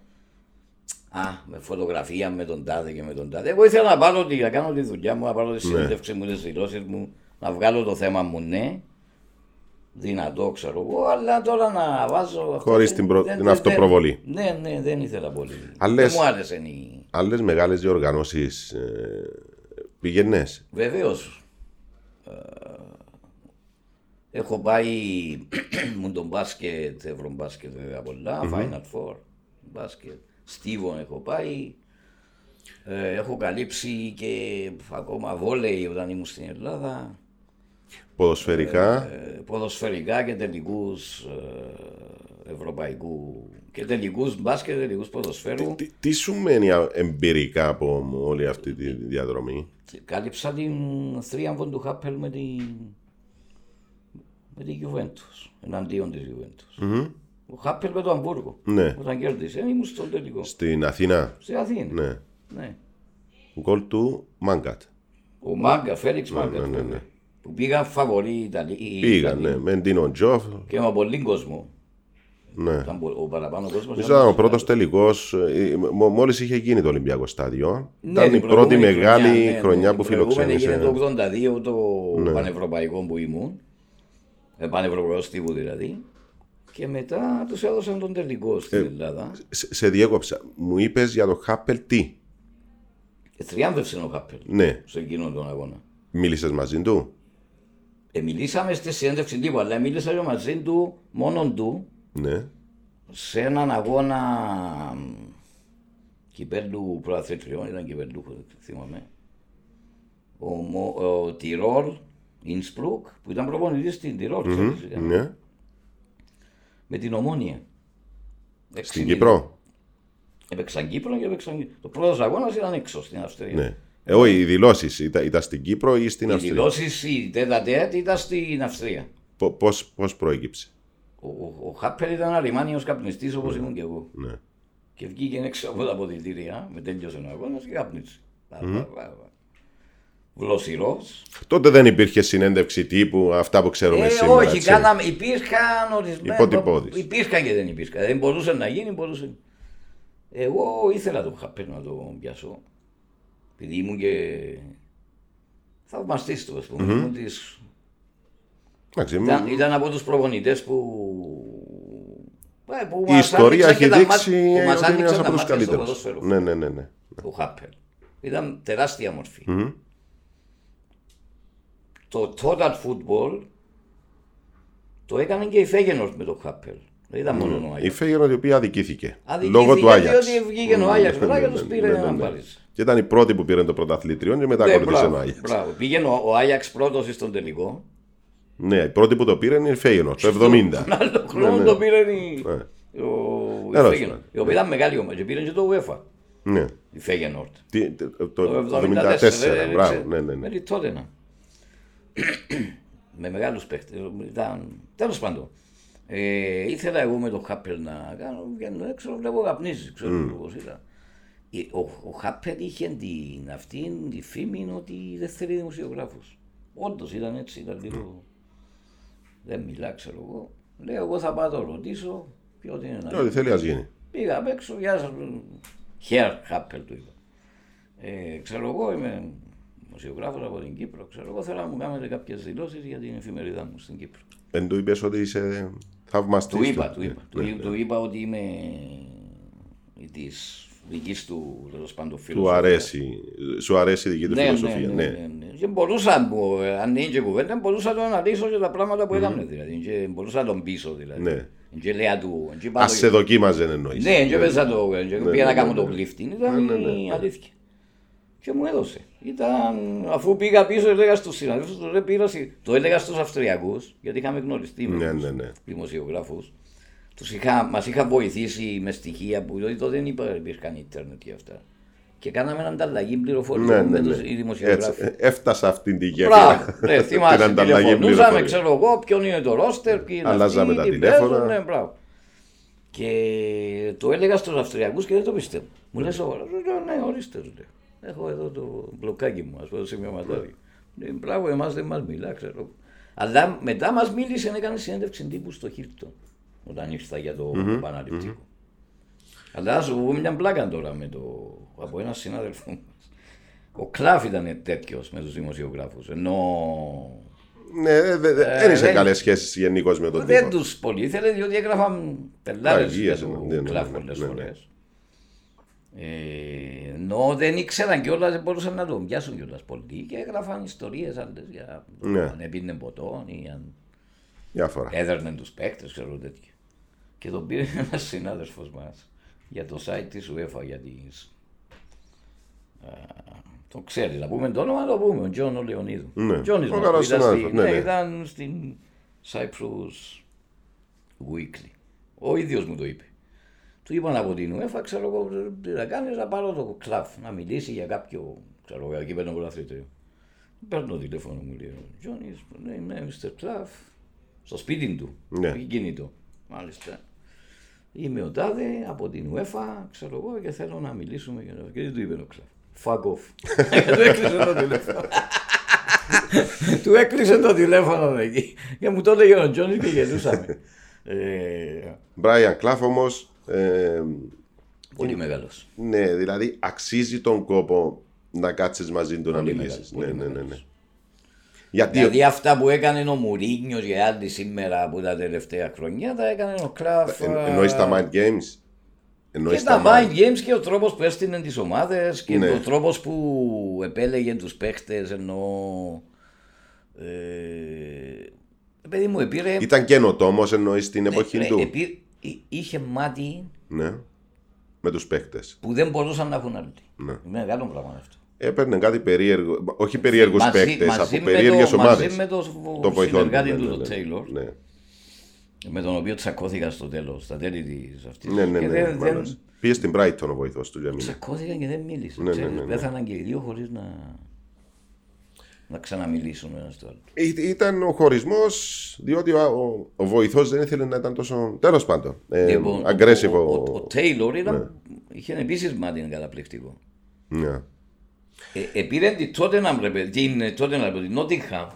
A: Α, με φωτογραφία με τον τάδε και με τον τάδε. Εγώ ήθελα να πάρω τη, να κάνω τη δουλειά μου, να πάρω τη συνέντευξη μου, τις δηλώσεις μου, να βγάλω το θέμα μου, ναι. Δυνατό, ξέρω εγώ, αλλά τώρα να βάζω. αυτό
B: Χωρίς
A: δεν-
B: την προ-
A: δεν-
B: την
A: δεν-
B: αυτοπροβολή.
A: Ναι, ναι, δεν ήθελα πολύ.
B: Αλλά
A: δεν
B: λες-
A: μου άρεσε η.
B: Άλλες μεγάλες διοργανώσεις ε, πήγαινες;
A: Βεβαίως. Έχω πάει μου τον μπάσκετ, ευρωμπάσκετ βέβαια πολλά, Final Four, μπάσκετ. Στίβον έχω πάει. Ε, έχω καλύψει και ακόμα βόλεϊ όταν ήμουν στην Ελλάδα.
B: Ποδοσφαιρικά.
A: Ε, ποδοσφαιρικά και τελικούς ε, ευρωπαϊκού και τελικούς μπάσκετ, τελικούς ποδοσφαίρου.
B: Τι, τι σου μένει εμπειρικά από όλη αυτή τη διαδρομή;
A: Κάλυψα την θρίαμβο του Χάπελ με την με την Juventus, εναντίον της Juventus. Mm-hmm. Ο Χάπελ με το Αμβούργο.
B: Ναι.
A: Όταν κέρδισε, ήμουν στο τελικό.
B: Στην Αθήνα;
A: Στην Αθήνα.
B: Ναι.
A: ναι.
B: Γκολ του Μάγκατ.
A: Ο Μάγκα, Φέληξ
B: ναι,
A: Μάγκατ.
B: Ναι, ναι, ναι.
A: Που πήγαν φαβοροί Ιταλοί.
B: Πήγαν, ναι, με Ντίνο Τζοφ.
A: Και με πολύ κόσμο.
B: Ναι.
A: Ο παραπάνω κόσμος.
B: Ήταν ο πρώτος τελικός. Ε, Μόλις είχε γίνει το Ολυμπιακό Στάδιο. Ναι, ήταν η πρώτη μεγάλη χρονιά, ναι, χρονιά ναι, που φιλοξένησε.
A: Έγινε το 82 το ναι. πανευρωπαϊκό που ήμουν. Ε, πανευρωπαϊκός τύπου δηλαδή. Και μετά τους έδωσαν τον τελικό στην ε, Ελλάδα.
B: Σε, σε διέκοψα. Μου είπες για το Χάπελ τι;
A: Ε, θριάμβευσε ο Χάπελ.
B: Ναι.
A: Σε εκείνον τον αγώνα.
B: Μίλησες μαζί του;
A: Ε, μιλήσαμε στη συνέντευξη τύπου, αλλά μίλησα μαζί του μόνο του.
B: Ναι.
A: Σε έναν αγώνα κυπέλου προαθλητριών, ήταν κυπέλου, θυμάμαι. Ο, ο, ο Τιρόλ Ινσπρουκ, που ήταν προπονητής στην Τιρόλ, mm-hmm,
B: ναι.
A: με την Ομόνια.
B: Στην Κύπρο.
A: Έπαιξαν Κύπρο και έπαιξαν. Το πρώτος αγώνας ήταν έξω στην Αυστρία.
B: Ναι. Ε, όχι, οι δηλώσεις ήταν, ήταν, στην Κύπρο ή στην Αυστρία;
A: Οι δηλώσεις, η τέτα τέτα ήταν στην Αυστρία.
B: Πώς προέκυψε;
A: Ο, ο, ο Χάπερ ήταν αριμάνιος καπνιστής όπως ναι. ήμουν και εγώ.
B: Ναι.
A: Και βγήκε έξω από τα ποδητήρια, με τέλειωσε ο αγώνας και καπνίσε. Mm-hmm. Βλοσιρός.
B: Τότε δεν υπήρχε συνέντευξη τύπου, αυτά που ξέρουμε
A: ε,
B: σήμερα.
A: Όχι, κάναμε, υπήρχαν
B: ορισμένοι.
A: Υπήρχαν και δεν υπήρχαν. Δεν μπορούσε να γίνει, μπορούσε. Εγώ ήθελα το Χάπερ να το πιάσω. Επειδή ήμουν και θαυμαστής του, ας πούμε. Mm-hmm. Της... Ήταν, ήταν, από τους προπονητές που.
B: Ε, που η ιστορία έχει δείξει ότι είναι ένας από του καλύτερου. Ναι, ναι, ναι, ναι.
A: Ο Χάπερ. Ήταν τεράστια μορφή. Mm-hmm. Το total football το έκανε και η Φέγενορ με το Χάπερ. Δεν ήταν μόνο ο Άγιαξ.
B: Η Φέγενορ η οποία αδικήθηκε. αδικήθηκε λόγω του Άγιαξ.
A: Διότι βγήκε ο Άγιαξ μετά και του πήρε να πάρει.
B: Και ήταν η πρώτη που πήρε το πρωταθλήτριο και μετά ακολούθησε ο Άγιαξ.
A: Μπράβο. Πήγαινε ο Άγιαξ πρώτος στον τελικό.
B: Ναι, η πρώτη που το πήρε είναι η Φέγενορ το 70. Τον
A: άλλο χρόνο το πήρε η. Φέγενορ. Η οποία ήταν μεγάλη ομάδα και πήρε και το UEFA.
B: Ναι.
A: Η Φέγενορ.
B: Το 74. Μπράβο. Ναι, ναι.
A: Με τότε να με μεγάλους παίχτες. Τέλος πάντων. Ε, ήθελα εγώ με τον Χάπελ να κάνω. Βγαίνω έξω, βλέπω καπνίζει. Ξέρω mm. πώς ήταν. Ε, ο, ο Χάπελ είχε την, αυτή τη φήμη ότι δεν θέλει δημοσιογράφους. Όντως ήταν έτσι. Ήταν λίγο. Δεν μιλά, ξέρω εγώ. Λέω, εγώ θα πάω το ρωτήσω. Ποιο είναι να.
B: Ό,τι θέλει, ας γίνει.
A: Πήγα απ' έξω, γεια σας. Χέρ Χάπελ του είπα. Ε, ξέρω εγώ, είμαι δημοσιογράφος από την Κύπρο. Ξέρω εγώ θέλω να μου κάνετε κάποιες δηλώσεις για την εφημερίδα μου στην Κύπρο.
B: Δεν του είπες ότι είσαι θαυμαστής.
A: Του είπα, του είπα. Ναι, του, ναι. του είπα ότι είμαι της δικής του τέλος πάντων
B: Του αρέσει, σου αρέσει η δική του
A: ναι,
B: φιλοσοφία.
A: Ναι, ναι, ναι. ναι. Και μπορούσα, αν είναι και κουβέντα, μπορούσα να το αναλύσω και τα πράγματα που έκανε. Δηλαδή. Και μπορούσα να τον πείσω. Δηλαδή.
B: Ναι.
A: Και λέει του.
B: Α σε δοκίμαζε εννοείς.
A: Ναι, και πέσα το. Πήγα να κάνω το κλειφτή. Ήταν αλήθεια και μου έδωσε. Ήταν, αφού πήγα πίσω, έλεγα στους συναδέλφους του, το έλεγα στους Αυστριακούς, γιατί είχαμε γνωριστεί με
B: ναι, ναι, ναι.
A: δημοσιογράφους. Είχα, μας είχα βοηθήσει με στοιχεία που δηλαδή τότε δεν είπα, υπήρχαν ίντερνετ και αυτά. Και κάναμε έναν ανταλλαγή πληροφοριών ναι, ναι, ναι. οι δημοσιογράφοι. Έτσι,
B: έφτασα αυτήν την γέφυρα.
A: Ναι, θυμάσαι, τηλεφωνούσαμε, ξέρω εγώ, ποιον είναι το ρόστερ, ποιοι είναι
B: Αλλάζαμε τα τηλέφωνα.
A: Ναι, μπράβο. Και το έλεγα στους Αυστριακούς και δεν το πιστεύω. Μου λες, ναι, ορίστε, λέει. Έχω εδώ το μπλοκάκι μου, ας πούμε, σε μια ματάρι. Ε, μπράβο, εμάς δεν μας μιλά, ξέρω. Αλλά μετά μας μίλησε, έκανε συνέντευξη τύπου στο Χίλτο. Όταν ήρθα για το mm-hmm. επαναληπτικό. Mm-hmm. Αλλά σου πω μια πλάκα τώρα με το, από ένα συνάδελφο μας. Ο Κλάφ ήταν τέτοιος με τους δημοσιογράφους. Ενώ.
B: Ναι, δεν ε, είσαι καλές σχέσεις γενικώς με τον
A: τύπο. Δεν τους πολύ ήθελε, διότι έγραφαν πελάτες για τον ναι, ναι, Κλάφ ναι, πολλές φορές. Ε, ενώ δεν ήξεραν κιόλας, δεν μπορούσαν να τον πιάσουν κιόλας πολύ και έγραφαν ιστορίες άλλες για ναι. αν έπινε ποτό ή αν
B: Διάφορα.
A: έδερνε τους παίκτες, ξέρω τέτοια. Και τον πήρε ένας συνάδελφος μας για το site της UEFA για τις... α, το ξέρεις, να πούμε το όνομα, το πούμε, ο Τζον ο Λεωνίδου.
B: Ναι.
A: Ο Τζόνις
B: Ο
A: μας,
B: καλός
A: που ήταν,
B: συνάδελφος,
A: στη-
B: ναι,
A: ναι,
B: ναι.
A: ήταν στην Cyprus Weekly. Ο ίδιος μου το είπε. Του είπαν από την UEFA, ξέρω εγώ, τι να κάνεις, να πάρω τον Κλαφ, να μιλήσει για κάποιο, ξέρω εγώ, εκεί πέρα πρωταθλητήριο. Παίρνω τηλέφωνο μου, λέει ο Τζόνις, ναι, ναι, Mr. Κλαφ, στο σπίτι του,
B: Ναι.
A: έχει κινητό. Μάλιστα. Είμαι ο Τάδε από την UEFA, ξέρω εγώ, και θέλω να μιλήσουμε. Και, το- και τι του είπε ο Κλαφ. Fuck off. του έκλεισε το τηλέφωνο. του έκλεισε το τηλέφωνο εκεί. Και μου το έλεγε ο Τζόνις και γελούσαμε. ε,
B: Μπράιαν Κλάφ όμως. Ε,
A: πολύ μεγάλος.
B: ναι, δηλαδή αξίζει τον κόπο να κάτσεις μαζί του να
A: Πολύ
B: μιλήσεις.
A: μεγάλος,
B: Ναι,
A: πολύ
B: ναι, ναι, ναι.
A: μεγάλος.
B: Γιατί
A: Δηλαδή αυτά που έκανε ο Μουρίνιος για άλλη σήμερα από τα τελευταία χρονιά τα έκανε ο Κλαφ.
B: εν-
A: α,
B: εννοείς τα mind games;
A: Και
B: Εννοείς
A: τα mind games και ο τρόπος που έστεινε τις ομάδες και
B: Ναι.
A: ο τρόπος που επέλεγε τους παίχτες ενώ... Ε, παιδί μου, επήρε...
B: Ήταν καινοτόμος εννοείς την εποχή
A: ε,
B: του;
A: επή- εί- είχε μάτι
B: Ναι. Με τους παίκτες.
A: που δεν μπορούσαν να έχουν άλλοι.
B: Ναι.
A: Είναι μεγάλο πράγμα αυτό.
B: Έπαιρνε κάτι περίεργο. Όχι περίεργους
A: Μαζί-
B: παίκτες,
A: μαζί
B: από
A: με
B: περίεργες
A: το-
B: ομάδες.
A: Μαζί με το,
B: Το βοηθόν του.
A: συνεργάτη
B: ναι,
A: του,
B: ναι,
A: τον
B: ναι.
A: Τέιλορ,
B: Ναι.
A: με τον οποίο τσακώθηκα στο τέλος, στα τέλη της αυτής.
B: Ναι, ναι,
A: και
B: ναι.
A: δεν, δεν,
B: μάλλον. Πήγε στην Brighton ο βοηθός του για μήνα.
A: Τσακώθηκαν και δεν μίλησαν.
B: Ναι, ναι,
A: Ξέρεις,
B: ναι, ναι.
A: Πέθαναν και οι δύο χωρίς να, να ξαναμιλήσουν ένας στο άλλο.
B: Ή- Ήταν ο χωρισμός, διότι ο, ο, ο βοηθός δεν ήθελε να ήταν τόσο. Τέλος πάντων. Ε,
A: Λοιπόν, ο-
B: aggressive.
A: ο, ο,
B: ο-
A: ο, Τέιλορ ήταν, είχε επίσης μάτι καταπληκτικό.
B: Ναι.
A: Ε, επήρε την Tottenham, ρε παιδί, την ε, Tottenham, την Nottingham.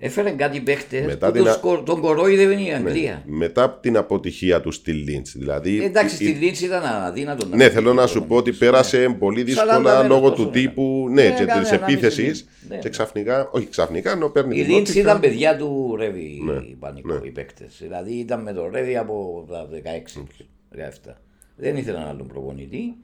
A: Έφερε κάτι παίχτες
B: Μετά
A: που
B: την
A: τους
B: α-
A: κο- τον κορόιδευε η Αγγλία.
B: Μετά από την αποτυχία του στη Λίντς. Δηλαδή.
A: Ε, Εντάξει,
B: η-
A: στη Λίτση ήταν αδύνατο να
B: Ναι,
A: πετύχει
B: θέλω να
A: το
B: σου
A: να
B: πω ότι
A: μιλήσει.
B: πέρασε πολύ
A: 40
B: δύσκολα
A: μέρες
B: λόγω
A: τόσο
B: του
A: έκανε.
B: τύπου.
A: Ναι,
B: Ναι, και
A: έκανε
B: της
A: 1,5
B: επίθεσης.
A: μήνες. Ναι.
B: Και ξαφνικά, όχι ξαφνικά, ενώ παίρνει
A: Η
B: την
A: Λίτση
B: Νότιχαμ.
A: ήταν παιδιά του Ρεύη
B: Ναι,
A: οι πανικό, οι παίκτες. Δηλαδή ήταν με τον Ρεύη από τα 16, 17. Δεν ήθελαν άλλον προπονητή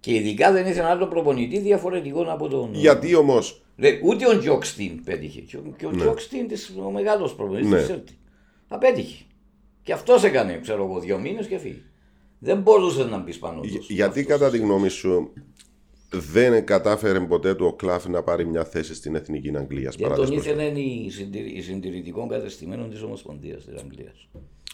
A: και ειδικά δεν ήθελαν άλλον προπονητή διαφορετικό από τον...
B: Γιατί όμως;
A: Ρε, ούτε ο Τζόκστιν πέτυχε. Και ο, και ο Τζόκστιν της- ο μεγάλος προπονητής
B: Ναι.
A: της Σέλτη. Απέτυχε. Και αυτός έκανε, ξέρω εγώ, δύο μήνες και φύγει. Δεν μπορούσε να μπεις πάνω τους.
B: Γιατί κατά τη γνώμη σου δεν κατάφερε ποτέ του ο Κλαφ να πάρει μια θέση στην εθνική Αγγλίας
A: Δεν
B: παρά
A: τον
B: τις
A: ήθελε η, συντηρη, η συντηρητικών κατεστημένων της Ομοσπονδίας της Αγγλίας.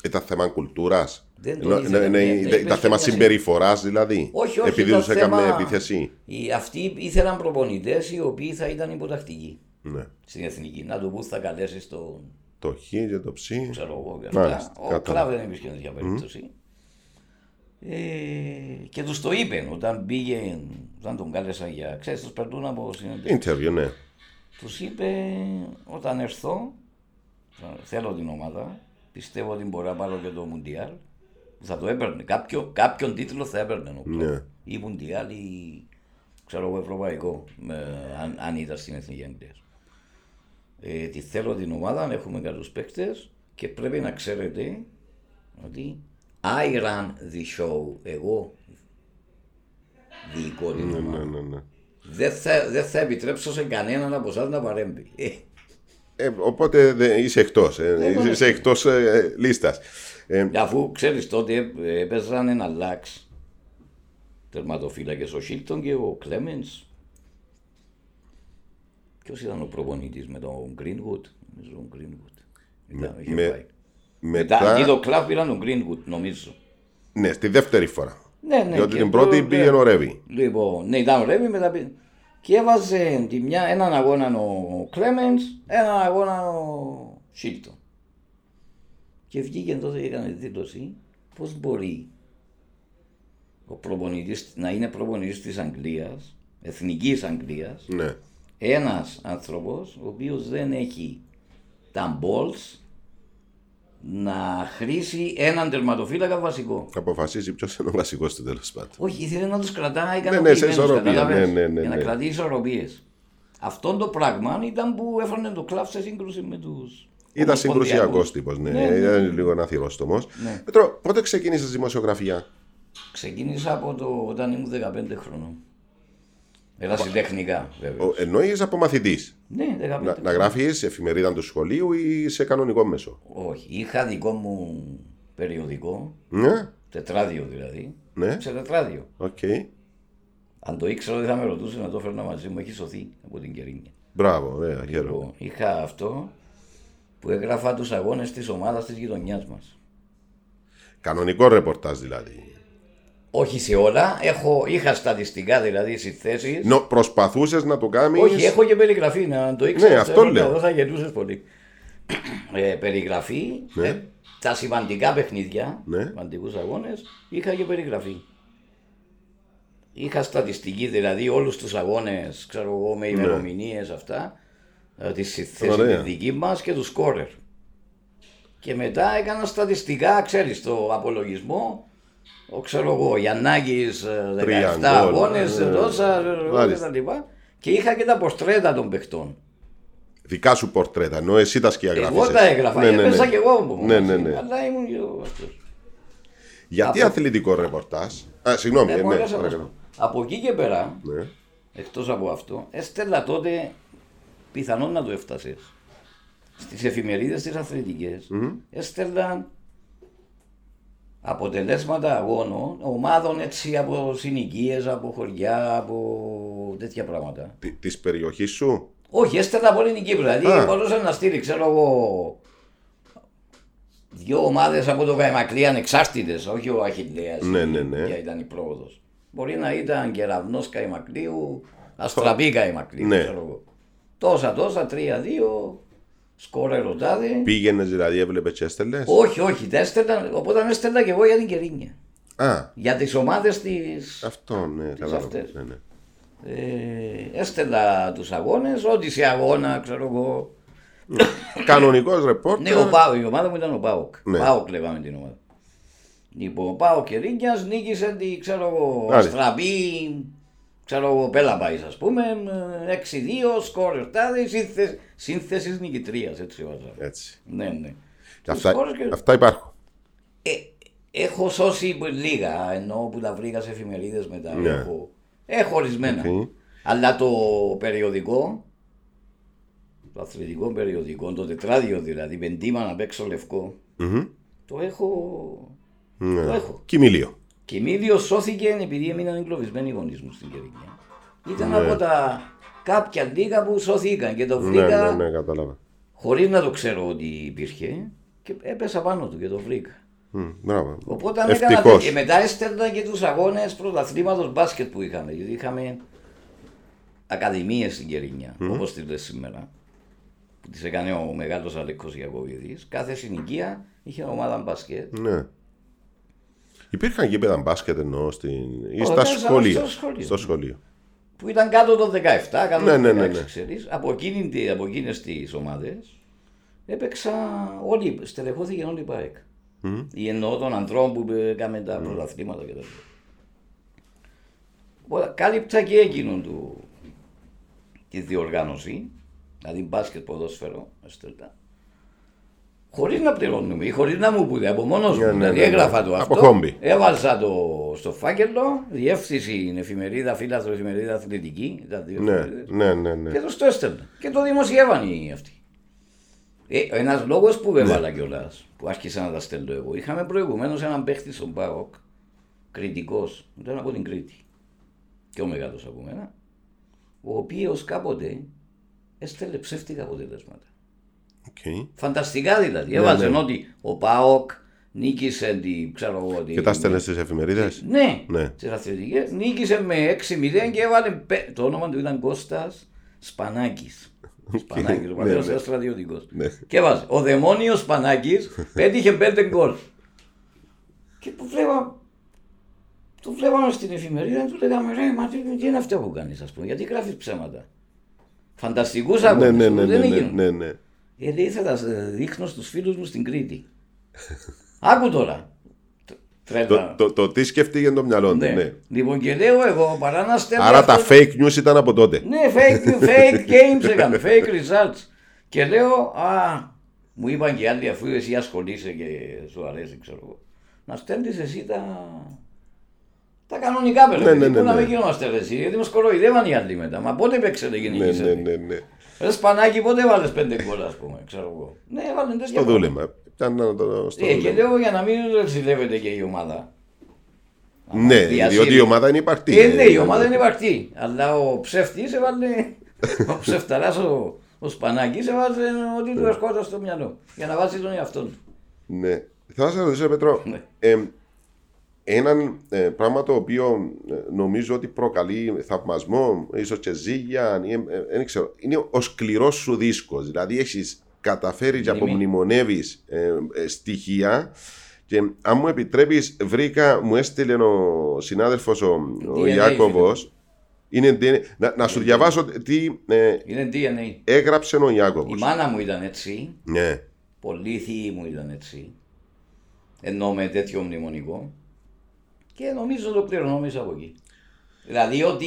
B: Ήταν θέμα κουλτούρας.
A: Δεν το ήθελε,
B: ναι,
A: ναι, ναι,
B: Ήταν
A: υπήρχε
B: θέμα
A: μια
B: συμπεριφοράς δηλαδή.
A: Όχι, όχι.
B: Επειδή
A: ήταν
B: τους έκαμε
A: θέμα-
B: επίθεση.
A: Οι, αυτοί ήθελαν προπονητές οι οποίοι θα ήταν υποτακτικοί
B: Ναι.
A: στην εθνική. Να του πού θα καλέσεις τον
B: Το χ και το ψ.
A: ξέρω εγώ και
B: Μάλιστα,
A: αυτά. Ο
B: κατάλαβα.
A: Κλάβ δεν υπήρχε τέτοια περίπτωση. Ε, και τους το είπε όταν πήγε, όταν τον κάλεσαν για. ξέρεις, τους περνούν από συνέντευξη.
B: Interview, ναι.
A: Τους είπε όταν έρθω, θα- θέλω την ομάδα, πιστεύω ότι μπορώ να πάρω και το Μουντιάλ. Θα το έπαιρνε. Κάποιο, κάποιον τίτλο θα έπαιρνε ο Κλόπ.
B: Ναι.
A: Ή Μουντιάλ ή ξέρω εγώ ευρωπαϊκό, με, αν, αν ήταν στην Εθνική Αγγλίας. Ε, τη θέλω την ομάδα, έχουμε καλούς παίκτες και πρέπει να ξέρετε ότι I ran the show, εγώ διοικώ την
B: Ναι,
A: ομάδα.
B: ναι, ναι.
A: Δεν θα, δεν θα επιτρέψω σε κανέναν από εσάς να παρέμβει. Ε,
B: Ε, οπότε δε- είσαι εκτός. Ε,
A: ναι.
B: είσαι εκτός ε, λίστας. Ε,
A: Αφού ξέρεις τότε ε, έπαιζαν ένα λάξ τερματοφύλακες ο Σίλτον και ο Κλέμενς. Ποιος ήταν ο προπονητής με τον Greenwood, νομίζω τον Greenwood. Ήταν, είχε
B: με-
A: πάει. Μετά,
B: μετά,
A: αντί το κλαπ πήραν τον Greenwood, νομίζω.
B: ναι, στη δεύτερη φορά.
A: Ναι, ναι.
B: Διότι
A: και
B: την
A: το-
B: πρώτη
A: ναι.
B: πήγαινε ο Ρεύη.
A: Λοιπόν, ναι, ήταν ο Ρέμι μετά πήγε. Και έβαζε τη μια, έναν αγώνα ο Κλέμενς, έναν αγώνα ο Σίλτον. Και βγήκε τότε και έκανε δήλωση πώς μπορεί ο προπονητής να είναι προπονητής της Αγγλίας, εθνικής Αγγλίας,
B: Ναι.
A: ένας άνθρωπος ο οποίος δεν έχει τα balls να χρήσει έναν τερματοφύλακα βασικό.
B: Αποφασίζει ποιος είναι ο βασικός του τέλος πάντων.
A: Όχι, ήθελε να τους κρατάει
B: Ναι, ναι, σε
A: ικανοποιημένους,
B: ισορροπία,
A: κατάλαβες,
B: ναι, ναι, ναι,
A: για να
B: ναι.
A: κρατήσει ισορροπίες. Αυτό το πράγμα ήταν που έφερνε το κλαμπ σε σύγκρουση με τους.
B: Ήταν συγκρουσιακός τύπος, ναι.
A: Ναι, ναι,
B: Ήταν λίγο ένα θηρόστομο.
A: Ναι.
B: Πέτρο, πότε ξεκίνησες δημοσιογραφία;
A: Ξεκίνησα από το όταν ήμουν 15 χρονών. Ερασιτεχνικά, βέβαια.
B: Εννοείς από μαθητής;
A: Ναι, 15
B: Να, να
A: χρόνια.
B: γράφεις εφημερίδα του σχολείου ή σε κανονικό μέσο;
A: Όχι, είχα δικό μου περιοδικό,
B: Ναι.
A: Τετράδιο δηλαδή.
B: Ναι.
A: Σε τετράδιο.
B: Οκ.
A: Αν το ήξερα δεν θα με ρωτούσε να το φέρνα μαζί μου. Έχει σωθεί από την Κερίνια.
B: Μπράβο, ωραία, χαίρομαι.
A: Λοιπόν, είχα αυτό που έγραφα τους αγώνες της ομάδας της γειτονιάς μας.
B: Κανονικό ρεπορτάζ δηλαδή.
A: Όχι σε όλα. Έχω, είχα στατιστικά δηλαδή στι θέσει.
B: Νο, προσπαθούσες να το κάνεις;
A: Όχι, έχω και περιγραφή. Να το ήξερα.
B: Ναι, αυτό λέω.
A: Δεν θα γελούσες πολύ. Ε, περιγραφή.
B: Ναι.
A: ε, τα σημαντικά παιχνίδια,
B: Ναι.
A: σημαντικούς αγώνες, είχα και περιγραφή. Είχα στατιστική δηλαδή όλους τους αγώνες, ξέρω εγώ, με ημερομηνίες αυτά, ε, τη θέση
B: Ναι. Ωραία.
A: της δική μας και τους σκόρερ. Και μετά έκανα στατιστικά, ξέρεις, το απολογισμό. Ο, ξέρω εγώ, Γιαννάκης ε, 17
B: Τρία γκολ,
A: αγώνες,
B: ε,
A: τόσα
B: μάλιστα.
A: και τα λοιπά. Και είχα και τα ποστρέτα των παιχτών.
B: Δικά σου πορτρέτα, ενώ εσύ τα σκιαγράφησες.
A: Εγώ τα έγραφα,
B: Ναι,
A: ναι,
B: ναι,
A: έπαιζα
B: ναι.
A: και εγώ μου.
B: Ναι, ναι, ναι.
A: Αλλά ήμουν και εγώ αυτός.
B: Γιατί
A: Από-
B: αθλητικό ρεπορτάζ; Α, συγγνώμη,
A: Ε,
B: ε,
A: μου
B: ναι,
A: άρεσε να
B: παρακαλώ.
A: σου πω. Από εκεί και πέρα,
B: Ναι.
A: εκτός από αυτό, έστελα τότε πιθανόν να το έφτασες. Στις εφημερίδες τις αθλητικές, έστελα αποτελέσματα αγώνων, ομάδων έτσι από συνοικίες, από χωριά, από τέτοια πράγματα.
B: Της περιοχής σου;
A: Όχι, έστελνα από όλη την Κύπρο. Δηλαδή
B: Α.
A: μπορούσα να στείλει, ξέρω εγώ, δύο ομάδες από το Καϊμακλή ανεξάρτητες, όχι ο Αχιλέα.
B: Ναι, ναι, ναι.
A: Ποια ήταν η πρόοδος. Μπορεί να ήταν κεραυνό Καϊμακλείου, Αστραπή Καϊμακλείου.
B: Ναι.
A: ξέρω εγώ. Τόσα, τόσα, τρία-δύο, σκόρε ρωτάδε.
B: Πήγαινες δηλαδή, έβλεπες και έστελνες;
A: Όχι, όχι, τα έστελνα, οπότε έστελνα και εγώ για την Κερίνια.
B: Α,
A: Για τις ομάδες τη.
B: αυτό, ναι, κατάλαβα.
A: αυτές.
B: Ναι, ναι.
A: Ε, έστελνα τους αγώνες, ό,τι σε αγώνα, ξέρω εγώ.
B: Κανονικός ρεπόρτερ.
A: Ναι, ο Πάο, η ομάδα μου ήταν ο Πάοκ.
B: Ναι.
A: Πάοκ λέγαμε την ομάδα. Λοιπόν, ο Πάοκ και Ρίγια νίκησε τη, ξέρω εγώ,
B: Μάλιστα.
A: Αστραπή, ξέρω εγώ, Πέλαμπάη, ας πούμε, με 6-2, σκόρ ερτάδε, σύνθεσης, σύνθεση νικητρίας, έτσι βάζα.
B: Έτσι.
A: Ναι, ναι.
B: Και Αυτά,
A: σκόρες και-
B: αυτά υπάρχουν.
A: Ε, έχω σώσει λίγα, ενώ που τα βρήκα σε εφημερίδες μετά.
B: Ναι.
A: Έχω, έχω ορισμένα.
B: Οκ.
A: Αλλά το περιοδικό, το αθλητικό περιοδικό, το τετράδιο δηλαδή, πεντήμα να παίξω λευκό,
B: Μμμ.
A: το έχω.
B: Ναι.
A: Το έχω.
B: Κοιμήλιο.
A: Και μίλιο σώθηκε επειδή έμειναν εγκλωβισμένοι οι γονείς μου στην Κερκίνια. Ήταν
B: Ναι.
A: από τα κάποια λίγα που σωθήκαν και το
B: Ναι,
A: βρήκα
B: ναι, ναι, κατάλαβα.
A: χωρίς να το ξέρω ότι υπήρχε και έπεσα πάνω του και το βρήκα.
B: Μμ, Μπράβο.
A: Οπότε αν έκανα
B: Ευτυχώς.
A: και μετά έστελνα και τους αγώνες πρωταθλήματος μπάσκετ που είχαμε. Γιατί είχαμε ακαδημίες στην Κερίνια, όπως τις λες σήμερα. Που τις έκανε ο μεγάλος Αλέκος Ιακωβίδης. Κάθε συνοικία είχε ομάδα μπάσκετ.
B: Ναι. Υπήρχαν γήπεδα μπάσκετ εννοώ στην... ή
A: Ω,
B: στα
A: μέσα
B: σχολεία.
A: στο σχολείο.
B: Στο σχολείο.
A: που ήταν κάτω των 17, κάτω
B: Ναι,
A: των
B: ναι,
A: 16,
B: ναι, ναι.
A: ξέρεις. Από, εκείνη, τη- από εκείνες τις ομάδες έπαιξα όλοι, στελεχώθηκε όλοι η ΠΑΕΚ. Ή εννοώ των ανθρώπων που έκαμε τα πρωταθλήματα και τα λοιπά. Οπότε κάλυπτα και εκείνον του τη διοργάνωση, δηλαδή μπάσκετ ποδόσφαιρο, έστελτα, χωρίς να πληρώνουμε ή χωρίς να μου πούνε από μόνος μου.
B: Ναι, ναι,
A: δηλαδή
B: ναι, ναι.
A: έγραφα το
B: Από
A: αυτό,
B: χόμπι.
A: έβαλσα το στο φάκελο, διεύθυνση εφημερίδα, φύλαθρο εφημερίδα αθλητική, ήταν δύο
B: Ναι,
A: εφημερίδες,
B: ναι, ναι, ναι.
A: και του το έστελνα. Και το δημοσιεύαν οι αυτοί. Ε, Ένας λόγος που
B: Ναι.
A: έβαλα κιόλας, που άρχισα να τα στέλνω εγώ. Είχαμε προηγουμένως έναν παίχτη στον Πάοκ, κριτικός, ήταν από την Κρήτη. Και ο μεγάλος από μένα, ο οποίος κάποτε έστελνε ψεύτικα αποτελέσματα.
B: Οκ.
A: Φανταστικά δηλαδή. Έβαζε
B: ναι.
A: ότι ο Πάοκ νίκησε την. ξέρω εγώ. την-
B: Και τα στέλνες στις εφημερίδες;
A: ναι,
B: Ναι.
A: στις αθλητικές. Νίκησε με 6-0 και έβαλε. πε- Το όνομα του ήταν Κώστας Σπανάκης. Σπανάκης, ο
B: Ναι,
A: παλαιός
B: ναι.
A: στρατιωτικός.
B: Ναι.
A: Και έβαζε. Ο δαιμόνιος Σπανάκης πέτυχε 5 γκολ. Και που βλέπα. Το βλέπαμε στην εφημερίδα και του λέγαμε ρε, μα τι, τι είναι αυτό που κάνεις ας πούμε, γιατί γράφεις ψέματα. Φανταστικούς
B: Ναι,
A: αγώνες,
B: ναι,
A: που
B: ναι,
A: δεν
B: ναι, ναι,
A: έγιναν.
B: ναι, ναι.
A: Γιατί ήθελα να δείχνω στους φίλους μου στην Κρήτη. Άκου τώρα. Τρέλα.
B: Το, το, το τι σκέφτηκε το μυαλό του,
A: Ναι.
B: ναι.
A: Λοιπόν και λέω εγώ παρά να στέλνω.
B: Άρα τα
A: αυτό-
B: fake news ήταν από τότε.
A: Ναι, fake, fake games έκαμε, fake results. Και λέω, α, μου είπαν και άλλοι αφού εσύ ασχολείσαι και σου αρέσει, ξέρω εγώ. Να στέλνεις εσύ τα. Τα κανονικά παιδιά.
B: Ναι, ναι, ναι,
A: Πού να
B: ναι.
A: μην γινόμαστε ρε, εσύ, γιατί μας κοροϊδεύαν οι άλλοι μετά. Μα πότε παίξε και
B: Ναι,
A: νικήσατε.
B: ναι, ναι, ναι.
A: Ρε Σπανάκι, πότε έβαλες πέντε γκολ, ας πούμε, ξέρω εγώ. Ναι, έβαλε τέτοια
B: Το
A: πράγματα.
B: δούλεμα. Ήταν να το στο
A: Ε, και
B: δούλεμα.
A: λέω για να μην ζηλεύεται και η ομάδα.
B: Ναι, διότι η ομάδα είναι υπαρκτή.
A: Ε, ναι, η ομάδα είναι υπαρκτή. Αλλά ο ψεύτης έβαλε. ο ψευταρά ο, ο Σπανάκης έβαλε ότι του ερχόταν στο μυαλό. Για να βάζει τον εαυτό του.
B: Ναι. Θα σα ρωτήσω, Πέτρο,
A: Ναι.
B: ε, ένα ε, πράγμα το οποίο ε, νομίζω ότι προκαλεί θαυμασμό, ίσως και ζήγια, ή, ε, ε, δεν ξέρω, είναι ο σκληρός σου δίσκος. Δηλαδή, έχεις καταφέρει και
A: Μνήμη.
B: απομνημονεύεις ε, ε, στοιχεία. Και αν μου επιτρέπεις, βρήκα, μου έστειλε ο συνάδελφος ο, ο
A: DNA,
B: Ιάκωβος. Είναι, DNA. να, να σου διαβάσω τι; ε,
A: Είναι DNA.
B: έγραψε ο Ιάκωβος.
A: Η μάνα μου ήταν έτσι.
B: Ναι.
A: Πολλοί θείοι μου ήταν έτσι. Ενώ με τέτοιο μνημονικό. Και νομίζω το κληρονόμησα από εκεί. Δηλαδή ότι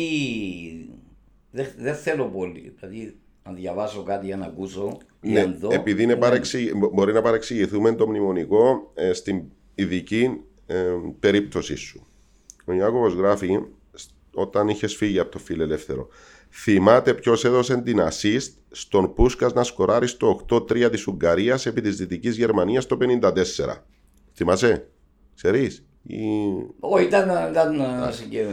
A: δεν δεν θέλω πολύ. Δηλαδή να διαβάσω κάτι για να ακούσω ή
B: Ναι,
A: να δω.
B: επειδή είναι
A: δεν-
B: παρεξη... μπο- μπορεί να παρεξηγηθούμε το μνημονικό ε, στην ειδική ε, περίπτωση σου. Ο Ιάκωβος γράφει σ- όταν είχες φύγει από το φιλελεύθερο. Θυμάται ποιος έδωσε την assist στον Πούσκας να σκοράρει στο 8-3 της Ουγγαρίας επί της Δυτικής Γερμανίας το 54. Θυμάσαι, ξέρεις; Ή...
A: Όχι, ήταν, ήταν συγκε-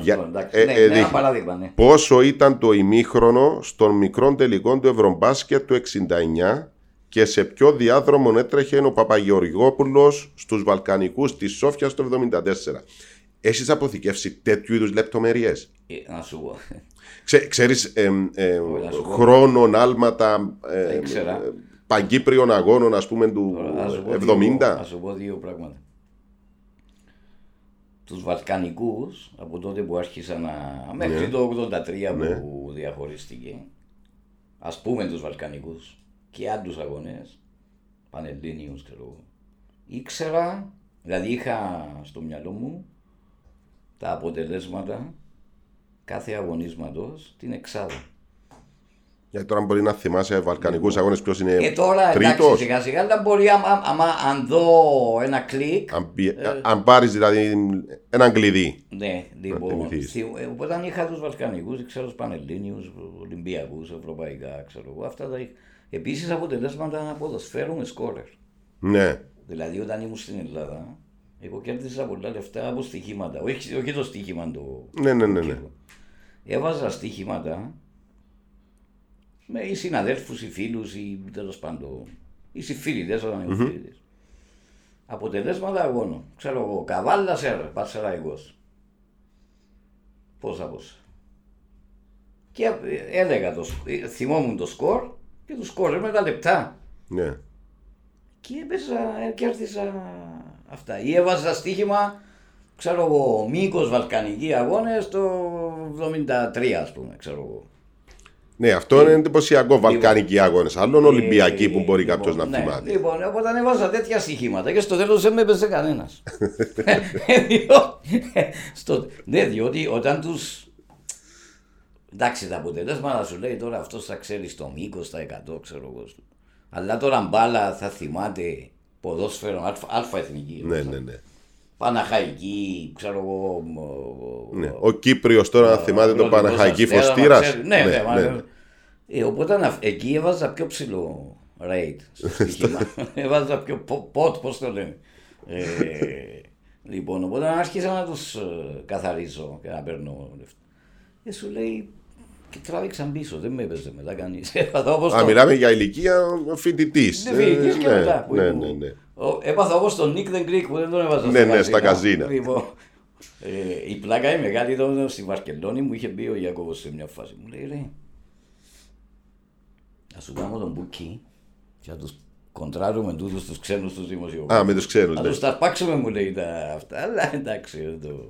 B: Για-
A: αυτό, εντάξει.
B: ε,
A: ναι,
B: ε,
A: ναι, ένα
B: δείχνει.
A: παράδειγμα, ναι.
B: Πόσο ήταν το ημίχρονο στον μικρό τελικό του Ευρωμπάσκετ του 69 και σε ποιο διάδρομο έτρεχε ο Παπαγεωργόπουλος στους Βαλκανικούς της Σόφιας το 74. Έχεις αποθηκεύσει τέτοιου είδους λεπτομέρειες;
A: Ε, να σου πω.
B: Ξέ, ξέρεις ε, ε,
A: Όχι, να σου πω.
B: χρόνων, άλματα, ε,
A: Τα ήξερα.
B: ε, παγκύπριων αγώνων ας πούμε του
A: Τώρα, να σου πω
B: 70.
A: δύο- Να σου πω δύο πράγματα. Τους Βαλκανικούς, από τότε που άρχισα να... μέχρι
B: Ναι.
A: το 83
B: Ναι.
A: που διαχωριστήκε, ας πούμε τους Βαλκανικούς και άλλους αγωνές, Πανελλήνιους ξέρω εγώ, ήξερα, δηλαδή είχα στο μυαλό μου τα αποτελέσματα κάθε αγωνίσματος την εξάδα.
B: Γιατί τώρα μπορεί να θυμάσαι Βαλκανικούς αγώνες ποιος είναι
A: Και Ε, τώρα εντάξει
B: τρίτος.
A: σιγά σιγά, αλλά μπορεί άμα, άμα, αν δω ένα κλικ,
B: Αν, πει- αν πάρεις δηλαδή έναν κλειδί.
A: Ναι, λοιπόν.
B: θυμηθείς.
A: θυ- ε, Όταν είχα τους Βαλκανικούς, ξέρω τους Πανελλήνιους, Ολυμπιακούς, Ευρωπαϊκά, ξέρω εγώ. Αυτά τα είχα. Επίσης αποτελέσματα ποδοσφαίρου με σκόρερ.
B: Ναι.
A: Δηλαδή όταν ήμουν στην Ελλάδα, εγώ κέρδισα πολλά λεφτά από στοιχήματα. Όχι, όχι το στοίχημα το.
B: Ναι, ναι, ναι,
A: το
B: ναι.
A: κύκλο. Έβαζα στοιχήματα με οι συναδέλφους, οι φίλους, ή τέλος πάντων. οι συμφίλητε όταν ήμουν mm Αποτελέσματα αγώνων. Ξέρω εγώ, καβάλα σερ, Παρσελαϊκό. Πόσα πόσα. Και ε, έλεγα το, σκ- ε, θυμόμουν το σκορ και το σκορ με τα λεπτά.
B: ναι.
A: Και έπαιζα, ε, κέρδισα αυτά. Ή έβαζα στοίχημα, ξέρω εγώ, μήκος βαλκανικοί αγώνες το 73 ας πούμε, ξέρω εγώ.
B: Ναι, αυτό είναι εντυπωσιακό. Βαλκανικοί αγώνες. Άλλον Ολυμπιακοί που μπορεί
A: Λοιπόν,
B: κάποιος να
A: ναι,
B: θυμάται.
A: Λοιπόν, οπότε έβαζα τέτοια στοιχήματα και στο τέλος δεν με έπαιζε κανένας. στο... Ναι, διότι όταν τους. Εντάξει, τα αποτελέσματα σου λέει τώρα αυτός θα ξέρει το μήκος, τα 100, ξέρω εγώ. Αλλά τώρα μπάλα θα θυμάται ποδόσφαιρο αλφα, αλφα εθνική.
B: Ναι, ναι, ναι.
A: Παναχαϊκή, ξέρω εγώ. μ,
B: ναι. Ο Κύπριος τώρα να θυμάται τον
A: Ροδικός
B: Παναχαϊκή
A: Αστέρα,
B: Φωστήρας.
A: μα ξέρει. Ναι, ναι, μα- Ε, οπότε να- εκεί έβαζα πιο ψηλό rate στο στοίχημα. έβαζα πιο πο- pot, πώς το λένε. Ε, λοιπόν, οπότε άρχισα να τους ε, καθαρίζω και να παίρνω λεφτά. Και σου λέει, και τράβηξαν πίσω, δεν με έπαιζε μετά κανείς. Έπαθα όπως
B: Α,
A: το-
B: μιλάμε για ηλικία φοιτητής.
A: Ναι, φοιτητής και μετά. που
B: Ναι,
A: ήμουν.
B: ναι, ναι.
A: Ο- Έπαθα όπως τον Nick the Greek που δεν τον έβαζα
B: Ναι, ναι, στα καζίνα.
A: Λοιπόν, ε, η πλάκα η μεγάλη ήταν στη Βαρκελόνη μου είχε πει ο Ιακώβος σε μια φάση. Μου λέει ρε, να σου κάνω τον μπουκί και να τους κοντράρουμε τούτους τους ξένους τους δημοσιογράφους.
B: Α, με τους ξένους,
A: Να
B: ναι.
A: τους ταρπάξουμε μου λέει τα αυτά, αλλά εντάξει. δεν Το...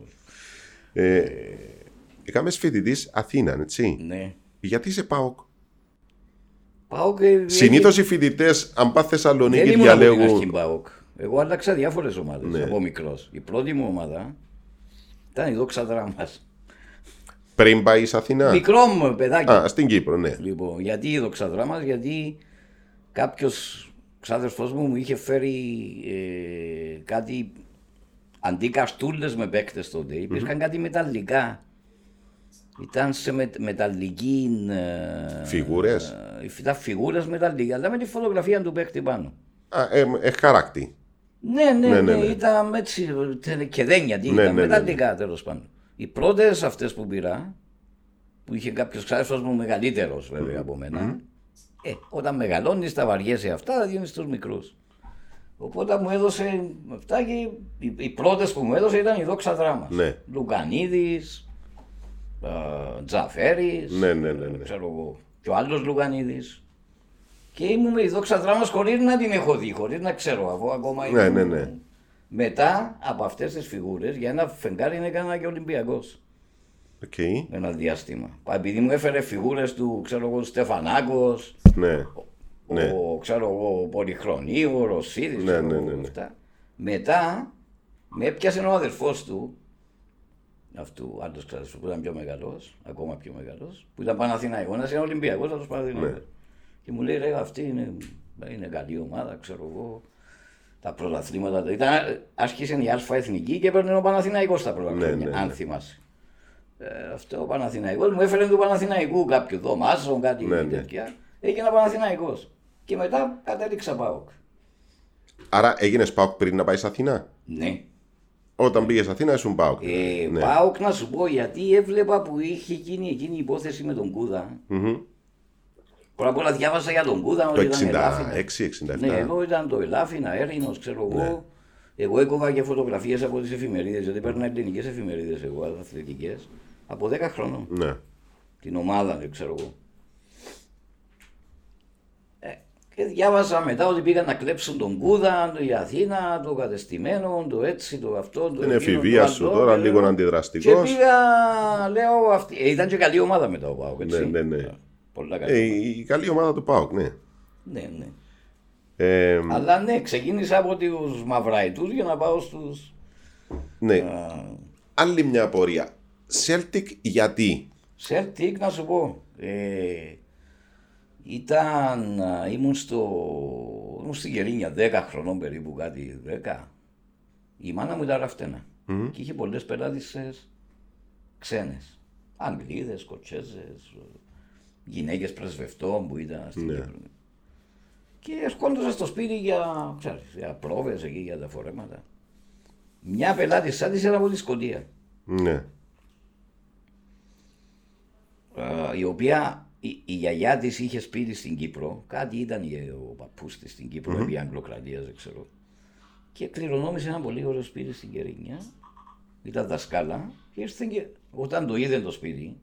B: Ε, Έκαμε φοιτητής Αθήνα, έτσι.
A: Ναι.
B: Γιατί είσαι ΠΑΟΚ;
A: Πάω και...
B: Συνήθως οι φοιτητές, αν πας
A: Δεν
B: Θεσσαλονίκη,
A: ήμουν από την αρχή
B: διαλέγουν.
A: ΠΑΟΚ. Εγώ άλλαξα διάφορες ομάδες
B: Ναι.
A: από μικρός. Η πρώτη μου ομάδα ήταν η δόξα δράμας.
B: Πριν πάει εις Αθηνά.
A: Μικρό μου παιδάκι.
B: Α, στην Κύπρο, ναι.
A: Λοιπόν, γιατί η δόξα δράμα, γιατί κάποιος ξάδερφός μου μου είχε φέρει ε, κάτι αντί καστούλε με παίκτες τότε. Υπήρχαν κάτι μεταλλικά. Ήταν σε με, μεταλλική. Ε,
B: Φιγούρες;
A: Ε, ήταν φιγούρες μεταλλικά, αλλά με τη φωτογραφία του παίκτη πάνω.
B: Α, ε, ε, χαράκτη.
A: Ναι, ναι,
B: Ναι,
A: ναι,
B: ναι, ναι.
A: ήταν έτσι τε- και δένια, τι
B: Ναι,
A: ήταν,
B: ναι, ναι,
A: μεταλλικά τέλος πάντων. Οι πρώτες αυτές που πήρα, που είχε κάποιος ξάδερφο μου μεγαλύτερος βέβαια από μένα, ε, όταν μεγαλώνεις, τα βαριέσαι αυτά, τα δίνει στου μικρούς. Οπότε μου έδωσε αυτά και οι, οι πρώτες που μου έδωσε ήταν η δόξα δράμας.
B: Ναι.
A: Λουκανίδη, Τζαφέρης,
B: Ναι, ναι, ναι, ναι.
A: ξέρω εγώ, και ο άλλος Λουκανίδη. Και ήμουν με η δόξα δράμας χωρίς να την έχω δει, χωρίς να ξέρω, αφού ακόμα
B: Ναι,
A: ήμουν-
B: ναι, ναι.
A: Μετά από αυτές τις φιγούρες, για ένα φεγγάρι έκανα και Ολυμπιακός
B: Οκ.
A: ένα διάστημα. Επειδή μου έφερε φιγούρες του, ξέρω εγώ, Στεφανάκος,
B: Ναι. Ναι.
A: ο ξέρω εγώ, Πολυχρονίου, ο Ρωσίδης.
B: Ναι, ναι, ναι, ναι.
A: Μετά με έπιασε ο αδερφός του, αυτού, άλλο ξάδερφο που ήταν πιο μεγάλο, ακόμα πιο μεγάλο, που ήταν Παναθηναϊκός, ένας Ολυμπιακός, άλλος Παναθηναϊκός.
B: Ναι.
A: Και μου λέει, ρε, αυτή είναι, είναι καλή ομάδα, ξέρω εγώ. Τα πρωταθλήματα. Ήταν, άρχισε η Α Εθνική και έπαιρνε ο Παναθηναϊκός τα πρώτα
B: Ναι,
A: χρόνια,
B: ναι,
A: αν
B: ναι.
A: θυμάσαι. Ε, αυτό ο Παναθηναϊκός μου έφερε του Παναθηναϊκού κάποιο δωμάζο, κάτι
B: Ναι, ναι.
A: τέτοια. Έγινα Παναθηναϊκός. Και μετά κατέληξα ΠΑΟΚ.
B: Άρα έγινες Πάοκ πριν να πάεις σε Αθήνα;
A: Ναι.
B: Όταν πήγες Αθήνα, ήσουν Πάοκ.
A: Ε,
B: ναι.
A: ΠΑΟΚ να σου πω γιατί έβλεπα που είχε γίνει εκείνη η υπόθεση με τον Κούδα.
B: Μμμ.
A: Πρώτα απ' όλα διάβασα για τον Κούδα
B: Το
A: ότι ήταν ελάφινα.
B: 66-67.
A: Ναι, εγώ ήταν το ελάφινα, έρινος, ξέρω εγώ.
B: Ναι.
A: Εγώ έκοβα και φωτογραφίες από τις εφημερίδες, γιατί παίρνω ελληνικές εφημερίδες εγώ, αθλητικές, από 10 χρόνων.
B: Ναι.
A: Την ομάδα, δεν ξέρω εγώ. Ε, και διάβασα μετά ότι πήγαν να κλέψουν τον Κούδα, το η Αθήνα, το κατεστημένο, το έτσι, το αυτό. Το
B: Την
A: εκείνο,
B: εφηβεία
A: το
B: σου
A: άλλο,
B: τώρα,
A: και
B: λίγο
A: λέω-
B: αντιδραστικός.
A: Και πήγα, λέω αυτή. Ε, ήταν και καλή ομάδα μετά ο Πάοκ, έτσι.
B: Ναι, ναι, ναι.
A: Πολλά καλή.
B: Ε,
A: ομάδα.
B: η καλή ομάδα του Πάοκ, ναι.
A: Ναι, ναι.
B: Ε,
A: Αλλά ναι, ξεκίνησα από τους Μαυραϊτού για να πάω στους.
B: ναι. Άλλη μια απορία. Celtic γιατί;
A: Celtic να σου πω. Ε, ήταν, α, ήμουν στο, ήμουν στην Γερίνια 10 χρονών περίπου κάτι, 10. Η μάνα μου ήταν ραφτένα και είχε πολλές πελάτησες ξένες. Αγγλίδες, Σκοτσέζες, γυναίκες πρεσβευτών που ήταν στην
B: Ναι.
A: Κύπρο. Και ερχόντουσαν στο σπίτι για, ξέρεις, για πρόβες εκεί, για τα φορέματα. Μια πελάτησά της era από τη Σκωτία.
B: Ναι.
A: ε, η οποία η, η γιαγιά της είχε σπίτι στην Κύπρο. Κάτι ήταν η- ο παππούς της στην Κύπρο, επί Αγγλοκρατίας, δεν ξέρω. Και κληρονόμησε ένα πολύ ωραίο σπίτι στην Κερίνια. Ήταν δασκάλα. Και ήρθε και όταν το είδε το σπίτι,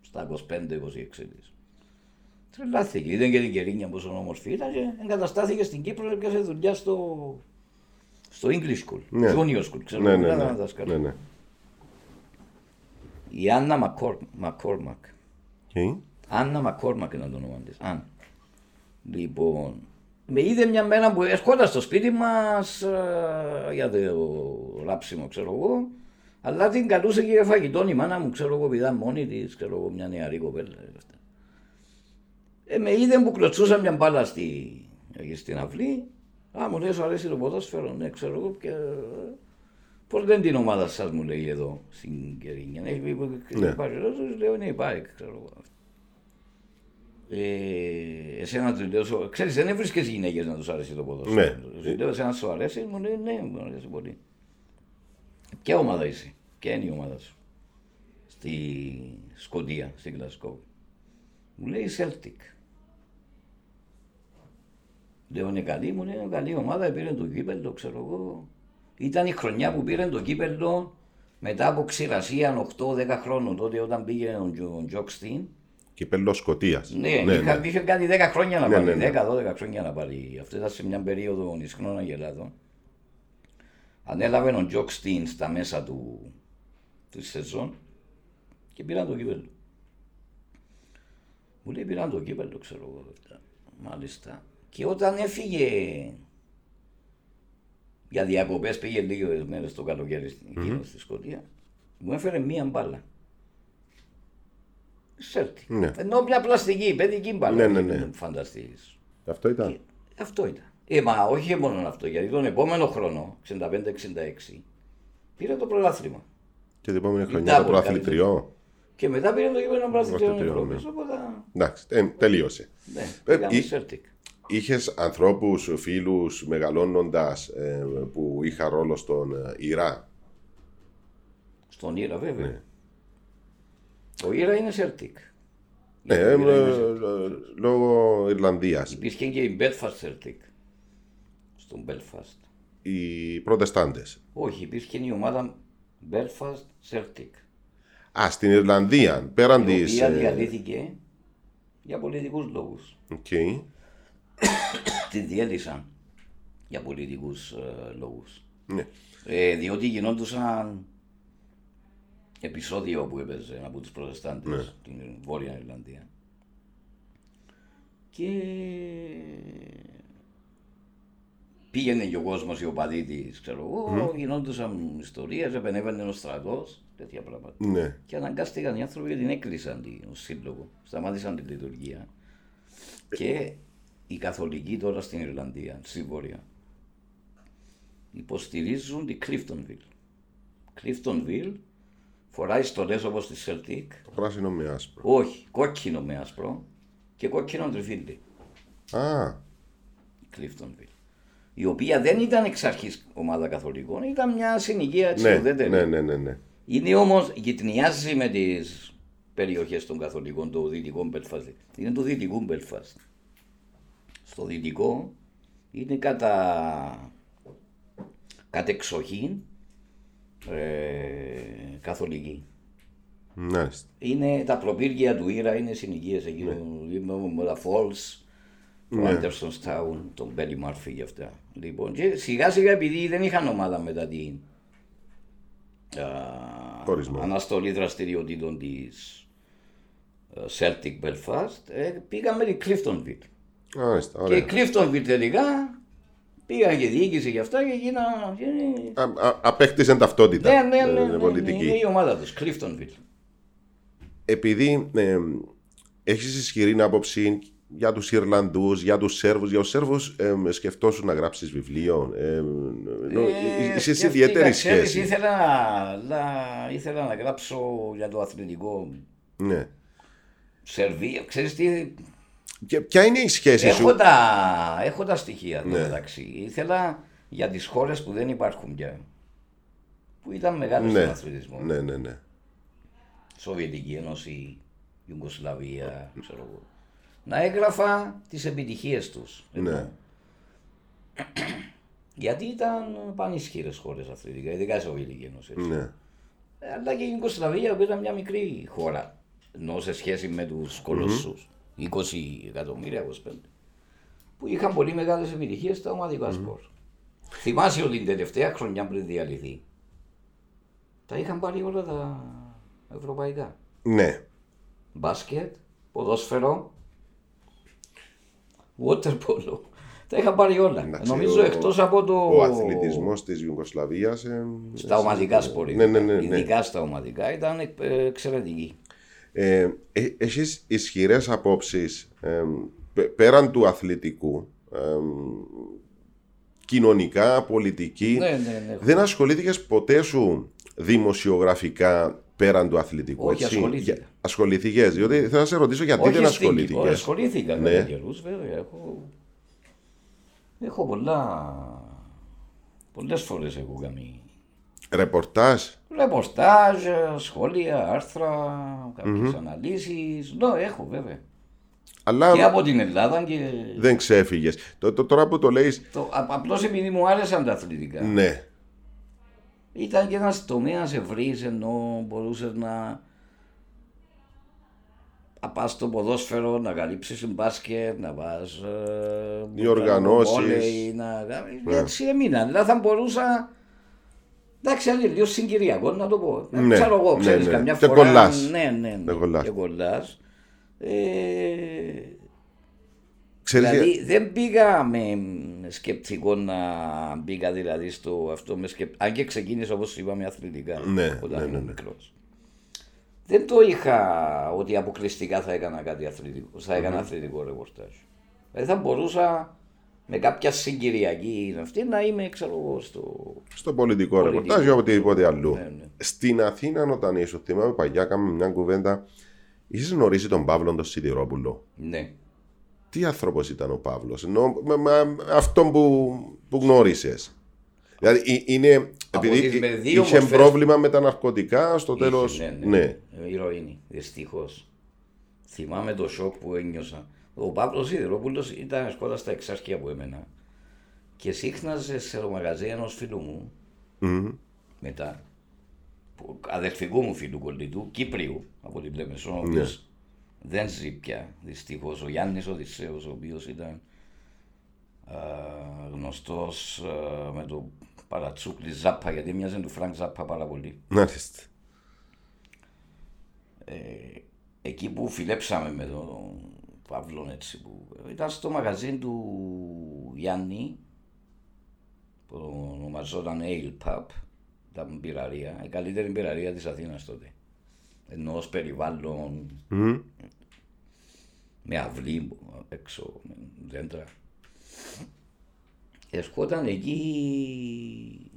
A: στα 25-26 της. Τρελάθηκε. Είδε και την Κερίνια πόσο όμορφη ήταν και εγκαταστάθηκε στην Κύπρο και έπιασε δουλειά στο, στο English School.
B: Ναι.
A: Junior School, ξέρω.
B: Ναι, ναι,
A: ήταν
B: ναι.
A: δάσκαλα.
B: ναι, ναι.
A: Η Άννα Μακόρ, Μακόρμακ.
B: Οκ.
A: Άννα Μακόρμακ είναι το όνομα της. Αν. Λοιπόν, με είδε μια μέρα που ερχόταν στο σπίτι μας ε, για το ράψιμο, ξέρω εγώ, αλλά την καλούσε και για φαγητό η μάνα μου, ξέρω εγώ, επειδή ήταν μόνη της, ξέρω εγώ, μια νεαρή κοπέλα. και αυτά. Ε, με είδε που κλωτσούσα μια μπάλα στη, εκεί στην αυλή. Α, μου λέει, σου αρέσει το ποδόσφαιρο, ναι, ξέρω εγώ, και... Πώς δεν την ομάδα σας μου λέει εδώ στην Κερίνια. Έχει πει που
B: Ναι.
A: υπάρχει Ρώσος, λέω είναι η ΠΑΕΚ, ξέρω εγώ. Ε, εσένα του λέω, σου- ξέρεις δεν έβρισκες γυναίκες να τους αρέσει το ποδόσφαιρο.
B: Ναι.
A: Σου λέω, εσένα σου αρέσει, μου λέει ναι, μου αρέσει πολύ. Ποια ομάδα είσαι, ποια είναι η ομάδα σου; Στη Σκοτία, στην Γλασκό. Μου λέει Celtic. Λέω είναι καλή, μου λέει είναι καλή ομάδα, πήρε το κύπελο, ξέρω εγώ. Ήταν η χρονιά που πήρε το κύπελο μετά από ξηρασία 8-10 χρόνων, τότε όταν πήγε ο, Τζο- ο Τζοκστίν.
B: Κυπέλλο Σκωτίας.
A: Ναι, είχα, είχε κάνει 10 χρόνια να
B: Ναι,
A: πάρει,
B: ναι, ναι.
A: 10-12 χρόνια να πάρει. Αυτό ήταν σε μια περίοδο ισχνών αγελάδων. Ανέλαβε ο Τζοκστίν στα μέσα του, του σεζόν και πήραν το κύπελο. Μου λέει πήραν το κύπελο, ξέρω εγώ. αυτά. Μάλιστα. Και όταν έφυγε για διακοπές, πήγε λίγε μέρες το καλοκαίρι στην mm στη Σκωτία, μου έφερε μία μπάλα. Σέλτη.
B: Ναι.
A: Ενώ μια πλαστική, παιδική μπάλα.
B: Ναι, ναι,
A: μην
B: ναι.
A: Φανταστείς.
B: Αυτό ήταν.
A: Αυτό ήταν. Ε, μα όχι μόνο αυτό, γιατί τον επόμενο χρόνο, 65-66, πήρε το πρωτάθλημα.
B: Και την επόμενη
A: Double,
B: χρονιά το προαθλητριό.
A: Και μετά πήρε το κύπελο πρωταθλητριών
B: Πρωταθλητριών,
A: Ευρώπης.
B: ναι.
A: Οπότε,
B: Εντάξει, ε, τελείωσε.
A: ναι,
B: Ε,
A: πήγαμε
B: η-
A: στη Celtic.
B: Είχες ανθρώπους, φίλους μεγαλώνοντας ε, που είχαν ρόλο στον ε, Ιρά.
A: Στον Ήρα, βέβαια. Ναι. Ο Ήρα είναι Celtic.
B: Ναι, ε, ε, λόγω Ιρλανδίας.
A: Υπήρχε και η Belfast Celtic. Στον Belfast.
B: Οι προτεστάντες.
A: Όχι, υπήρχε η ομάδα Belfast Celtic.
B: Α, στην Ιρλανδία, πέραν της.
A: Η οποία διαλύθηκε για πολιτικούς λόγους.
B: Okay.
A: Τη διέλυσαν για πολιτικούς ε, λόγους.
B: Ναι.
A: Ε, διότι γινόντουσαν επεισόδιο που έπαιζε από τους Προτεστάντες
B: Ναι.
A: στην Βόρεια Ιρλανδία. Και πήγαινε και ο κόσμος, οι οπαδοί τη, ξέρω εγώ, γινόντουσαν ιστορίες, επενέβαινε ο στρατός, τέτοια πράγματα.
B: Ναι.
A: Και αναγκάστηκαν οι άνθρωποι και την έκλεισαν τον σύλλογο. Σταμάτησαν τη λειτουργία. Και οι καθολικοί τώρα στην Ιρλανδία, στη Βόρεια, υποστηρίζουν τη Cliftonville. Cliftonville φοράει στολές όπως τη Celtic,
B: Πράσινο με άσπρο.
A: όχι, κόκκινο με άσπρο και κόκκινο τριφύλι.
B: Α,
A: η Cliftonville. Η οποία δεν ήταν εξ αρχής ομάδα καθολικών, ήταν μια συνοικία έτσι
B: ναι,
A: ουδέτερη.
B: ναι, ναι, ναι, ναι.
A: Είναι όμως, γυτνιάζει με τις περιοχές των Καθολικών, το δυτικό Μπελφάστ. Είναι το δυτικό Μπελφάστ. Στο δυτικό είναι κατά, κατεξοχήν ε, καθολική.
B: Μάλιστα.
A: Είναι τα προπύργια του Ήρα, είναι συνοικίες εκεί, ναι. τα Falls, το
B: Ναι.
A: Anderson's Town, τον Μπέλι Μάρφι και αυτά. Λοιπόν, και σιγά σιγά επειδή δεν είχαν ομάδα μετά την α,
B: Χωρισμό.
A: αναστολή δραστηριοτήτων της ε, Celtic Belfast, ε, πήγαμε τη Cliftonville.
B: Μάλιστα,
A: Και
B: ωραία.
A: η Cliftonville τελικά πήγαν και διοίκηση και αυτά και γίνανε... και-
B: Α, α, απέκτησε ταυτότητα
A: Ναι, ναι, ναι,
B: ε,
A: ναι, ναι,
B: πολιτική.
A: είναι η ομάδα τους, Cliftonville.
B: Επειδή ε, έχεις ισχυρή άποψη για τους Ιρλανδούς, για τους Σέρβους, για τους Σέρβους ε, σκεφτόσουν να γράψεις βιβλίο. Ε, νο-
A: Ε,
B: είσαι σε
A: σκέφτηκα,
B: ιδιαίτερη
A: ξέρεις,
B: σχέση.
A: Ήθελα, να, ήθελα να γράψω για το αθλητικό
B: Ναι.
A: Σερβία. Ξέρεις τι,
B: Και ποια είναι η σχέση
A: έχω
B: σου;
A: τα, έχω τα στοιχεία
B: Ναι.
A: ναι. μεταξύ. Ήθελα για τις χώρες που δεν υπάρχουν πια. Που ήταν μεγάλες στον
B: Ναι,
A: αθλητισμό.
B: ναι, ναι, ναι.
A: Σοβιετική Ένωση, Ιουγκοσλαβία, ξέρω εγώ. Να έγραφα τις επιτυχίες τους.
B: Ναι.
A: Λοιπόν. Γιατί ήταν πανισχύρες χώρες αθλητικά, ειδικά η Σοβιετική Ένωση. έτσι.
B: ναι.
A: Ε, Αλλά και η Ιουγκοσλαβία που ήταν μια μικρή χώρα. Ενώ σε σχέση με τους κολοσσούς, 20 εκατομμύρια, 25, που είχαν πολύ μεγάλες επιτυχίες στα ομαδικά σπορ. Θυμάσαι ότι την τελευταία χρονιά πριν διαλυθεί, τα είχαν πάρει όλα τα ευρωπαϊκά.
B: ναι.
A: Μπάσκετ, ποδόσφαιρο, water polo. Τα είχαν πάρει όλα.
B: Εντάξει,
A: Νομίζω
B: ο-
A: εκτός από το.
B: Ο αθλητισμός της Ιουγκοσλαβίας.
A: Στα ομαδικά σπορ.
B: Ναι, ναι, ναι, ναι.
A: Ειδικά στα ομαδικά ήταν εκ- ε, εξαιρετική.
B: Ε, ε, έχεις ισχυρές απόψεις ε, πε- πέραν του αθλητικού ε, κοινωνικά, πολιτική
A: Ναι, ναι, ναι.
B: δεν ασχολήθηκες ποτέ σου δημοσιογραφικά πέραν του αθλητικού
A: Όχι,
B: έτσι;
A: ασχολήθηκα.
B: Για- ασχοληθήκες, διότι θέλω να σε ρωτήσω γιατί
A: Όχι
B: δεν
A: στην Κύπρο,
B: ασχολήθηκες
A: ασχολήθηκα
B: Ναι.
A: με καιρούς βέβαια. Έχω, έχω πολλά, πολλές φορές έχω κάνει
B: ρεπορτάζ;
A: Ρεπορτάζ, σχόλια, άρθρα, κάποιες αναλύσεις. Ναι, έχω βέβαια.
B: αλλά
A: Και από την Ελλάδα και...
B: δεν ξέφυγες το, το, τώρα που το λέεις
A: Το, α- απλώς επειδή μου άρεσαν τα αθλητικά.
B: ναι,
A: Ήταν και ένας τομέας ευρύς ενώ μπορούσες να να πας στο ποδόσφαιρο, να καλύψεις μπάσκετ, να πας ε,
B: Οι οργανώσεις.
A: βόλεϊ, να κάνεις. Έτσι έμεινα. Δηλαδή θα μπορούσα Εντάξει, είναι λίγο συγκυριακό να το πω. Ε,
B: Ναι,
A: Ξέρω εγώ,
B: ναι,
A: ξέρεις,
B: ναι.
A: καμιά
B: Και
A: φορά.
B: κολλάς.
A: Ναι, ναι, ναι.
B: Και κολλάς.
A: Και κολλάς. Ε,
B: ξέρεις
A: Δηλαδή δεν πήγα με σκεπτικό να μπήκα δηλαδή στο αυτό με σκεπ... Αν και ξεκίνησα όπως είπαμε αθλητικά
B: Ναι,
A: όταν
B: ναι,
A: ήμουν
B: ναι, ναι.
A: μικρός. Δεν το είχα ότι αποκλειστικά θα έκανα κάτι αθλητικό, θα έκανα αθλητικό ρεπορτάζ. Δηλαδή θα μπορούσα με κάποια συγκυριακή αυτή να είμαι ξέρω εγώ στο...
B: στο πολιτικό,
A: Πολιτικό.
B: ρεπορτάζ ή οπουδήποτε αλλού.
A: Ναι, ναι.
B: Στην Αθήνα, όταν ήσουν, θυμάμαι παλιά, κάναμε μια κουβέντα. Είσαι γνωρίσει τον Παύλο τον Σιδηρόπουλο;
A: Ναι.
B: Τι άνθρωπος ήταν ο Παύλος, ενώ με, με αυτό που, που γνώρισες. Δηλαδή ε- είναι.
A: Από
B: Επειδή
A: τις με
B: εί-
A: δύο
B: είχε
A: μορφές-
B: πρόβλημα με τα ναρκωτικά, στο τέλος.
A: Είχε,
B: Ναι.
A: Ε, Ηρωίνη, δυστυχώς. Θυμάμαι το σοκ που ένιωσα. Ο Παύλος Σιδηρόπουλος ήταν τότε στα Εξάρχεια που έμενα και σύχναζε σε το μαγαζί ενός φίλου μου
B: Μμμ.
A: μετά, που- αδερφικού μου φίλου κολλητού, Κύπριου από τη Λεμεσό, ο
B: Ναι.
A: οποίο δεν ζει πια δυστυχώς. Ο Γιάννης Οδυσσέος, ο οποίος ήταν γνωστός με το παρατσούκλι Ζάπα, γιατί μοιάζει του Φρανκ Ζάπα πάρα πολύ.
B: Μάλιστα.
A: εκεί που φιλέψαμε με τον Παύλο έτσι που ήταν στο μαγαζί του Γιάννη που ονομαζόταν Ale Pub ήταν πυραρία, η καλύτερη πυραρία της Αθήνας τότε ενώ ως περιβάλλον
B: Μμμ.
A: με αυλή έξω με δέντρα ερχόταν εκεί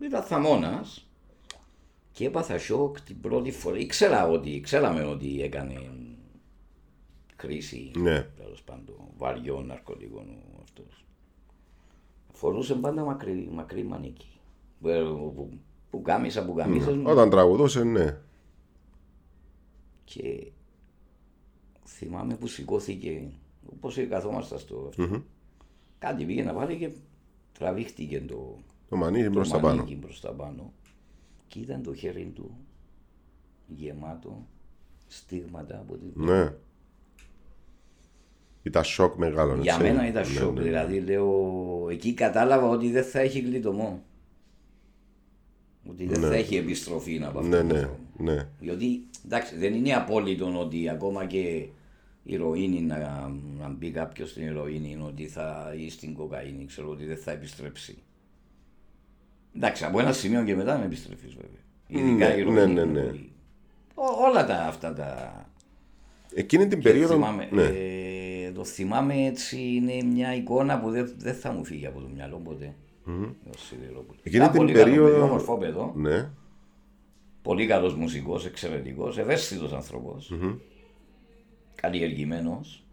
A: ήταν θαμώνας και έπαθα σοκ την πρώτη φορά. Ήξερα ότι, ξέραμε ότι έκανε χρήση
B: Ναι.
A: τέλος πάντων βαριών ναρκωτικών ο αυτός. Φορούσε πάντα μακρύ, μακρύ μανίκι. Ε, Που, που κάμισα, που κάμισες μου.
B: Όταν τραγουδούσε, ναι.
A: Και θυμάμαι που σηκώθηκε, όπως καθόμασταν στο αυτό.
B: Μμμ.
A: Κάτι πήγε να βάλει και τραβήχτηκε το,
B: Το μανίκι
A: το
B: προ τα πάνω.
A: μανίκι προς τα πάνω. Και ήταν το χέρι του γεμάτο στίγματα από την
B: Ναι. Ήταν σοκ μεγάλο.
A: Για
B: έτσι.
A: μένα ήταν
B: Ναι,
A: σοκ.
B: ναι.
A: Δηλαδή, λέω, εκεί κατάλαβα ότι δεν θα έχει γλιτωμό. Ότι δεν θα έχει επιστροφή από αυτό.
B: Ναι,
A: το
B: ναι,
A: δρόμο.
B: ναι.
A: Διότι εντάξει, δεν είναι απόλυτο ότι ακόμα και η ηρωίνη να, να μπει κάποιος στην ηρωίνη ότι θα, ή στην κοκαίνη, ξέρω ότι δεν θα επιστρέψει. Εντάξει, από ένα σημείο και μετά να επιστρέφεις βέβαια. Ειδικά
B: Ναι,
A: η ηρωίνη.
B: ναι, ναι, ναι.
A: μπορεί. Ό- όλα τα αυτά τα.
B: Εκείνη την
A: Και
B: περίοδο.
A: θυμάμαι,
B: ναι.
A: ε, το θυμάμαι έτσι, είναι μια εικόνα που δεν, δεν θα μου φύγει από το μυαλό ποτέ. Ο Σιδηρόπουλος.
B: Εκείνη
A: Ήταν
B: την
A: πολύ καλό
B: περίοδο-
A: παιδί, όμορφο παιδό,
B: ναι.
A: πολύ καλός μουσικός, εξαιρετικός, ευαίσθητος άνθρωπος, καλλιεργημένος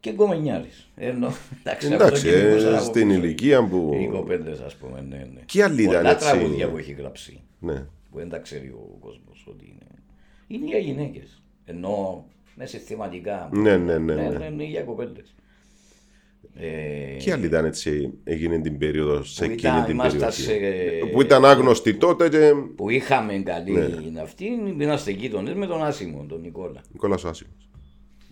A: και γκομενιάρης. Ενώ, εντάξει,
B: Εντάξει,
A: αυτό και
B: ε,
A: μήπως από
B: στην
A: πίσω.
B: ηλικία που.
A: Οι κοπέλες ας πούμε, ναι, ναι.
B: Ποιοι άλλοι ήταν
A: Πολλά
B: έτσι;
A: τραγούδια που έχει γράψει
B: Ναι.
A: που δεν τα ξέρει ο κόσμος ότι είναι. Είναι για γυναίκες. Ενώ με συστηματικά.
B: Ναι, ναι, ναι,
A: ναι,
B: ναι.
A: ναι, είναι για κοπέλες. Ε,
B: Ποιοι άλλοι ήταν έτσι εκείνη την περίοδο, σε
A: Που
B: εκείνη
A: ήταν-
B: την
A: ήμασταν
B: περιοχή.
A: σε-
B: Που ήταν άγνωστοι τότε και.
A: που είχαμε καλή
B: Ναι.
A: αυτή, είμαστε γείτονε με τον Άσιμο, τον Νικόλα.
B: Νικόλας Άσιμος.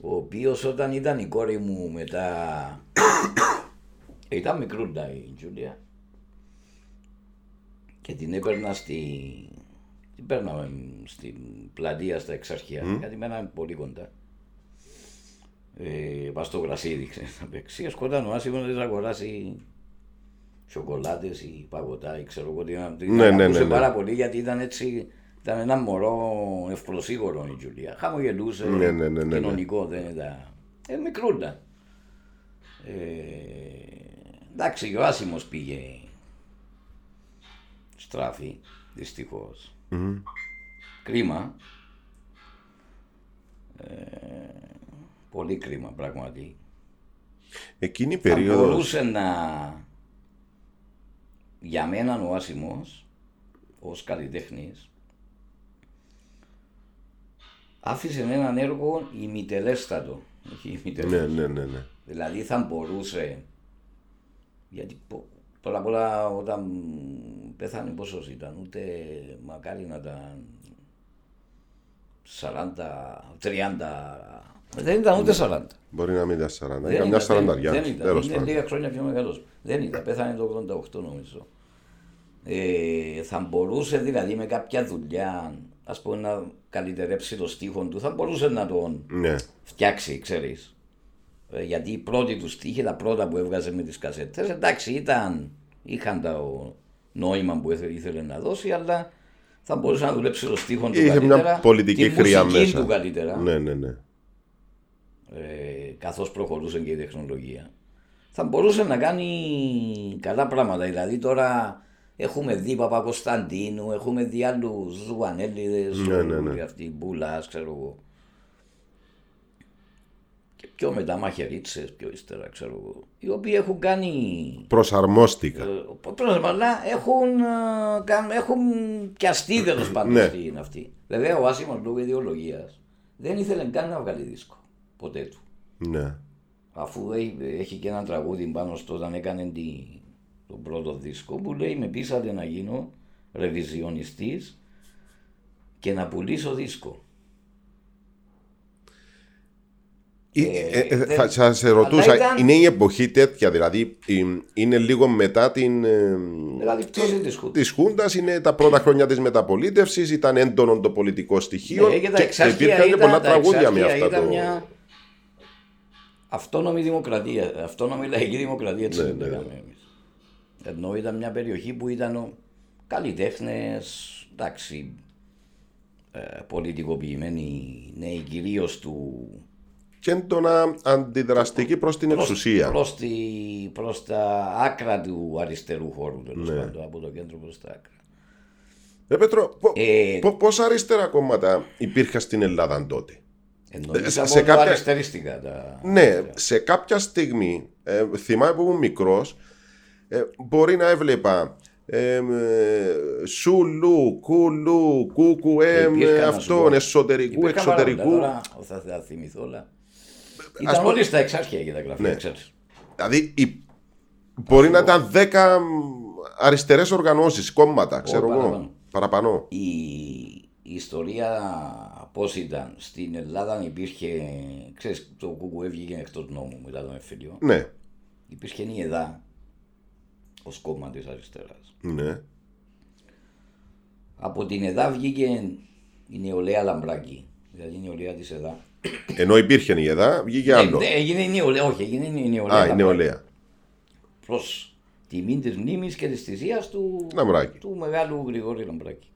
A: Ο οποίος όταν ήταν η κόρη μου μετά. ήταν μικρούλα η Τζούλια. Και την έπαιρνα στη. Την παίρναμε στην πλατεία στα εξαρχεία. Γιατί μέναμε πολύ κοντά. Ε, πας στο γρασίδι, ξέρεις, να παίξεις. Σκόταν ο Άσιμος να της αγοράσει σοκολάτες ή παγωτά ή ξέρω εγώ τι να την
B: Ναι, ναι,
A: αγαπούσε
B: ναι, ναι.
A: πάρα πολύ γιατί ήταν έτσι, ήταν ένα μωρό ευπροσίγωρο η Τζουλία. Χαμογελούσε,
B: Ναι, ναι, ναι, ναι,
A: κοινωνικό δεν ήταν. Ε, μικρούλα. Ε, εντάξει, και ο Άσιμος πήγε στράφη, δυστυχώς. Κρίμα. Ε, πολύ κρίμα πράγματι.
B: Εκείνη η
A: Θα
B: περίοδο.
A: μπορούσε να... Για μένα ο Άσιμος, ως καλλιτέχνης, άφησε έναν έργο ημιτελέστατο. Όχι
B: Ναι,
A: ημιτελέστατο.
B: ναι, ναι. ναι.
A: Δηλαδή θα μπορούσε. Γιατί πο- πρώτα απ' όλα όταν πέθανε πόσος ήταν, ούτε μακάρι να ήταν 40, 30. Δεν ήταν ούτε 40.
B: Μπορεί να μην ήταν 40.
A: Δεν
B: Ήταν μια
A: ήταν,
B: σαρανταριά.
A: Δεν ήταν,
B: Τέλος
A: είναι
B: πάντων.
A: λίγα χρόνια πιο μεγάλος. Δεν ήταν, πέθανε το 88 νομίζω. Ε, θα μπορούσε δηλαδή με κάποια δουλειά, ας πούμε να καλυτερέψει το στίχο του, θα μπορούσε να τον
B: Ναι.
A: φτιάξει, ξέρεις. Ε, γιατί οι πρώτοι τους στίχοι, τα πρώτα που έβγαζε με τις κασέτες, εντάξει ήταν, είχαν το νόημα που έθε- ήθελε να δώσει, αλλά θα μπορούσε να δουλέψει το στίχο του
B: Είχε
A: καλύτερα,
B: μια πολιτική
A: τη
B: χρειά
A: μουσική
B: μέσα.
A: του καλύτερα,
B: Ναι, ναι, ναι.
A: ε, καθώς προχωρούσε και η τεχνολογία. Θα μπορούσε να κάνει καλά πράγματα. Δηλαδή τώρα έχουμε δει Παπακοσταντίνου, έχουμε δει άλλους Ζουανέλιδες,
B: Ναι, ναι, ναι.
A: αυτοί Μπούλας, ξέρω εγώ. Πιο μετά μαχαιρίτσες, πιο ύστερα ξέρω εγώ, οι οποίοι έχουν κάνει
B: Προσαρμόστηκα.
A: ε, πρόσωπα, αλλά έχουν, ε, καν- έχουν πιαστεί τέλος πάντων
B: Ναι.
A: στην αυτή. Βέβαια, ο Άσιμος λόγω ιδεολογίας δεν ήθελε καν να βγάλει δίσκο. Ποτέ του.
B: Ναι.
A: Αφού έχει, έχει και ένα τραγούδι πάνω στο όταν έκανε τη, τον πρώτο δίσκο που λέει με πείσατε να γίνω ρεβιζιονιστής και να πουλήσω δίσκο.
B: Ε,
A: Ε,
B: ε,
A: δεν-
B: θα θα σε ρωτούσα,
A: Αλλά ήταν-
B: είναι η εποχή τέτοια, δηλαδή ε, είναι λίγο μετά την. ε,
A: Δηλαδή πτώση της Χούντας.
B: Της Χούντας είναι τα πρώτα χρόνια της μεταπολίτευσης, ήταν έντονο το πολιτικό στοιχείο
A: Ναι, και τα
B: και
A: εξάρχεια
B: υπήρχαν
A: ήταν,
B: πολλά
A: τα
B: τραγούδια με
A: εξάρχεια
B: αυτά.
A: ήταν
B: Το...
A: μια αυτόνομη δημοκρατία, αυτόνομη λαϊκή δημοκρατία έτσι
B: Ναι,
A: δεν το
B: ναι,
A: έκαμε εμείς. Ενώ ήταν μια περιοχή που ήταν καλλιτέχνες, εντάξει, ε, πολιτικοποιημένοι νέοι κυρίως του
B: Και έντονα αντιδραστική προς την εξουσία.
A: προς, τη, προς τα άκρα του αριστερού χώρου τέλος
B: Ναι.
A: πάντων, από το κέντρο προς τα άκρα.
B: Ε, Πέτρο, πο-
A: Ε,
B: πο- πόσα αριστερά κόμματα υπήρχαν στην Ελλάδα τότε;
A: Εννοείς
B: σε
A: από
B: κάποια-
A: το αριστερίστικα τα...
B: Ναι, σε κάποια στιγμή, ε, θυμάμαι που ήμουν μικρός, μπορεί να έβλεπα ε, ε, σουλού, κουλού, κούκουεμ,
A: Υπήρχαν, να σου
B: αυτόν,
A: πω.
B: εσωτερικού,
A: Υπήρχαν πάρα πολλά,
B: εξωτερικού.
A: Τώρα θα, θα θυμηθώ όλα. Ήταν
B: πούμε-
A: όλοι στα εξάρχεια και τα γραφεία,
B: Ναι.
A: ξέρεις.
B: Δηλαδή, η- μπορεί να ήταν 10 αριστερές οργανώσεις, κόμματα, ξέρω εγώ.
A: παραπάνω.
B: Παραπάνω.
A: Η, η ιστορία πώς ήταν. Στην Ελλάδα υπήρχε, ξέρεις, το ΚΚΕ βγήκε εκτός νόμου μετά τον εμφύλιο.
B: Ναι,
A: Υπήρχε η ΕΔΑ ως κόμμα της αριστεράς.
B: ναι.
A: Από την ΕΔΑ βγήκε η νεολαία Λαμπράκη. Δηλαδή η νεολαία της ΕΔΑ.
B: Ενώ υπήρχε η ΕΔΑ, βγήκε άλλο.
A: Ε, έγινε η νεολαία, όχι, έγινε η νεολαία
B: Α, η
A: Λαμπράκη.
B: νεολαία.
A: προς τιμή της μνήμης και της θυσίας του,
B: Λαμπράκη.
A: του μεγάλου Γρηγόρη Λαμπράκη.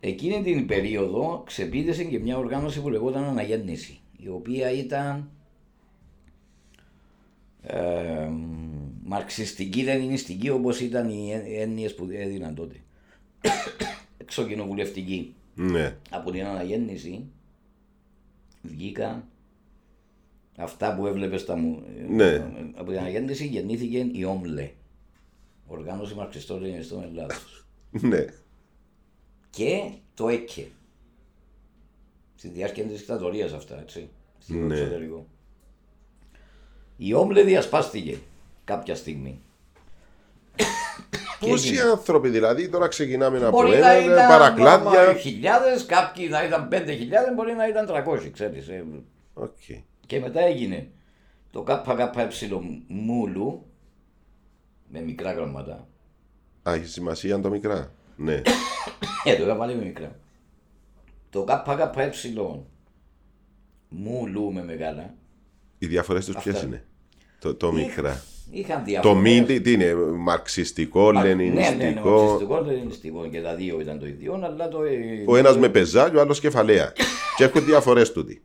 A: Εκείνη την περίοδο ξεπίδησε και μια οργάνωση που λεγόταν Αναγέννηση, η οποία ήταν ε, μαρξιστική, λενινιστική όπως ήταν οι έ- έννοιες που έδιναν τότε. Εξοκοινοβουλευτική.
B: Ναι.
A: Από την Αναγέννηση βγήκαν αυτά που έβλεπες στα μου.
B: Ναι.
A: Από την Αναγέννηση γεννήθηκε η ΟΜΛΕ, Οργάνωση Μαρξιστών Λενινιστών Ελλάδος.
B: Ναι.
A: και το ΕΚΕ. Στη διάρκεια της δικτατορίας αυτά, έτσι. Στο
B: Ναι.
A: εξωτερικό. Η ΟΜΛΕ διασπάστηκε κάποια στιγμή.
B: Πόσοι
A: έγινε.
B: άνθρωποι δηλαδή, τώρα ξεκινάμε από
A: Μπορεί
B: ένα,
A: να
B: ε,
A: ήταν
B: παρακλάδια.
A: χιλιάδες, κάποιοι να ήταν πέντε χιλιάδες, μπορεί να ήταν τρακόσιοι, ξέρεις. ε.
B: Οκ.
A: Και μετά έγινε το ΚΚΕ μούλου, με μικρά γραμματά.
B: Α, έχει σημασία το μικρά. Ναι.
A: Ε, το είχα βάλει με μικρά. Το ΚΚΕ μούλου με μεγάλα.
B: Οι διαφορές τους ποιες
A: Αυτά.
B: είναι; Το, το μικρά.
A: Είχαν
B: Το
A: διαφορές.
B: μη τι τι είναι, μαρξιστικό,
A: Μα- Ναι, ναι, ναι,
B: λενινιστικό.
A: μαρξιστικό, λενινιστικό και τα δύο ήταν το ίδιο, αλλά το... ε,
B: Ο ένας με πεζάκι, ο άλλος κεφαλαία. και έχουν διαφορές τούτοι.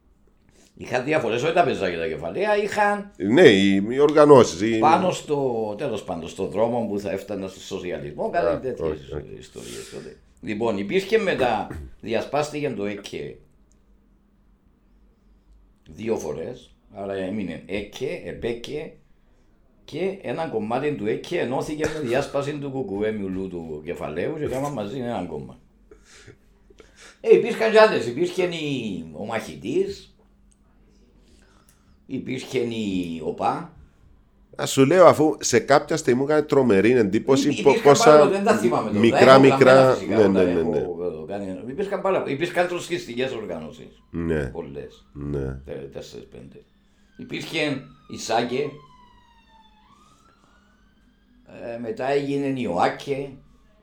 A: Είχαν διαφορές, όχι τα πεζάκια τα κεφαλαία, είχαν
B: Ναι, οι, οι οργανώσεις.
A: πάνω στο, τέλος πάντων, στο δρόμο που θα έφτανα στο σοσιαλισμό,
B: Α,
A: κάτι τέτοιες
B: όχι, όχι.
A: ιστορίες τότε. Λοιπόν, υπήρχε μετά, διασπάστηκε το ΕΚΕ δύο φορές, άρα έμεινε ΕΚΕ, ΕΠΕΚΕ και ένα κομμάτι του ΕΚΕ ενώθηκε με διάσπαση του κουκουέ μιουλού του κεφαλαίου και κάναμε μαζί ένα κόμμα. Ε, υπήρχαν κι άλλες, υπήρχε η, ο μαχητής, υπήρχε η ΟΠΑ,
B: Α σου λέω, αφού σε κάποια στιγμή μου έκανε τρομερή εντύπωση
A: Υπή-
B: πο-
A: υπήρχαν
B: πόσα
A: πάρα- δεν τα θυμάμαι τώρα.
B: μικρά
A: Τα έχω
B: μικρά.
A: γραμμένα φυσικά,
B: Ναι,
A: τα
B: ναι, ναι.
A: έχω,
B: ναι.
A: ε, κάνει- Υπήρχαν πάρα Υπήρχαν τροσχιστικές οργανώσεις.
B: Ναι,
A: Πολλές.
B: ναι.
A: Τε- Τέσσερις πέντε. Υπήρχε η ΣΑΚΕ. Ε, μετά έγινε η ΟΑΚΕ.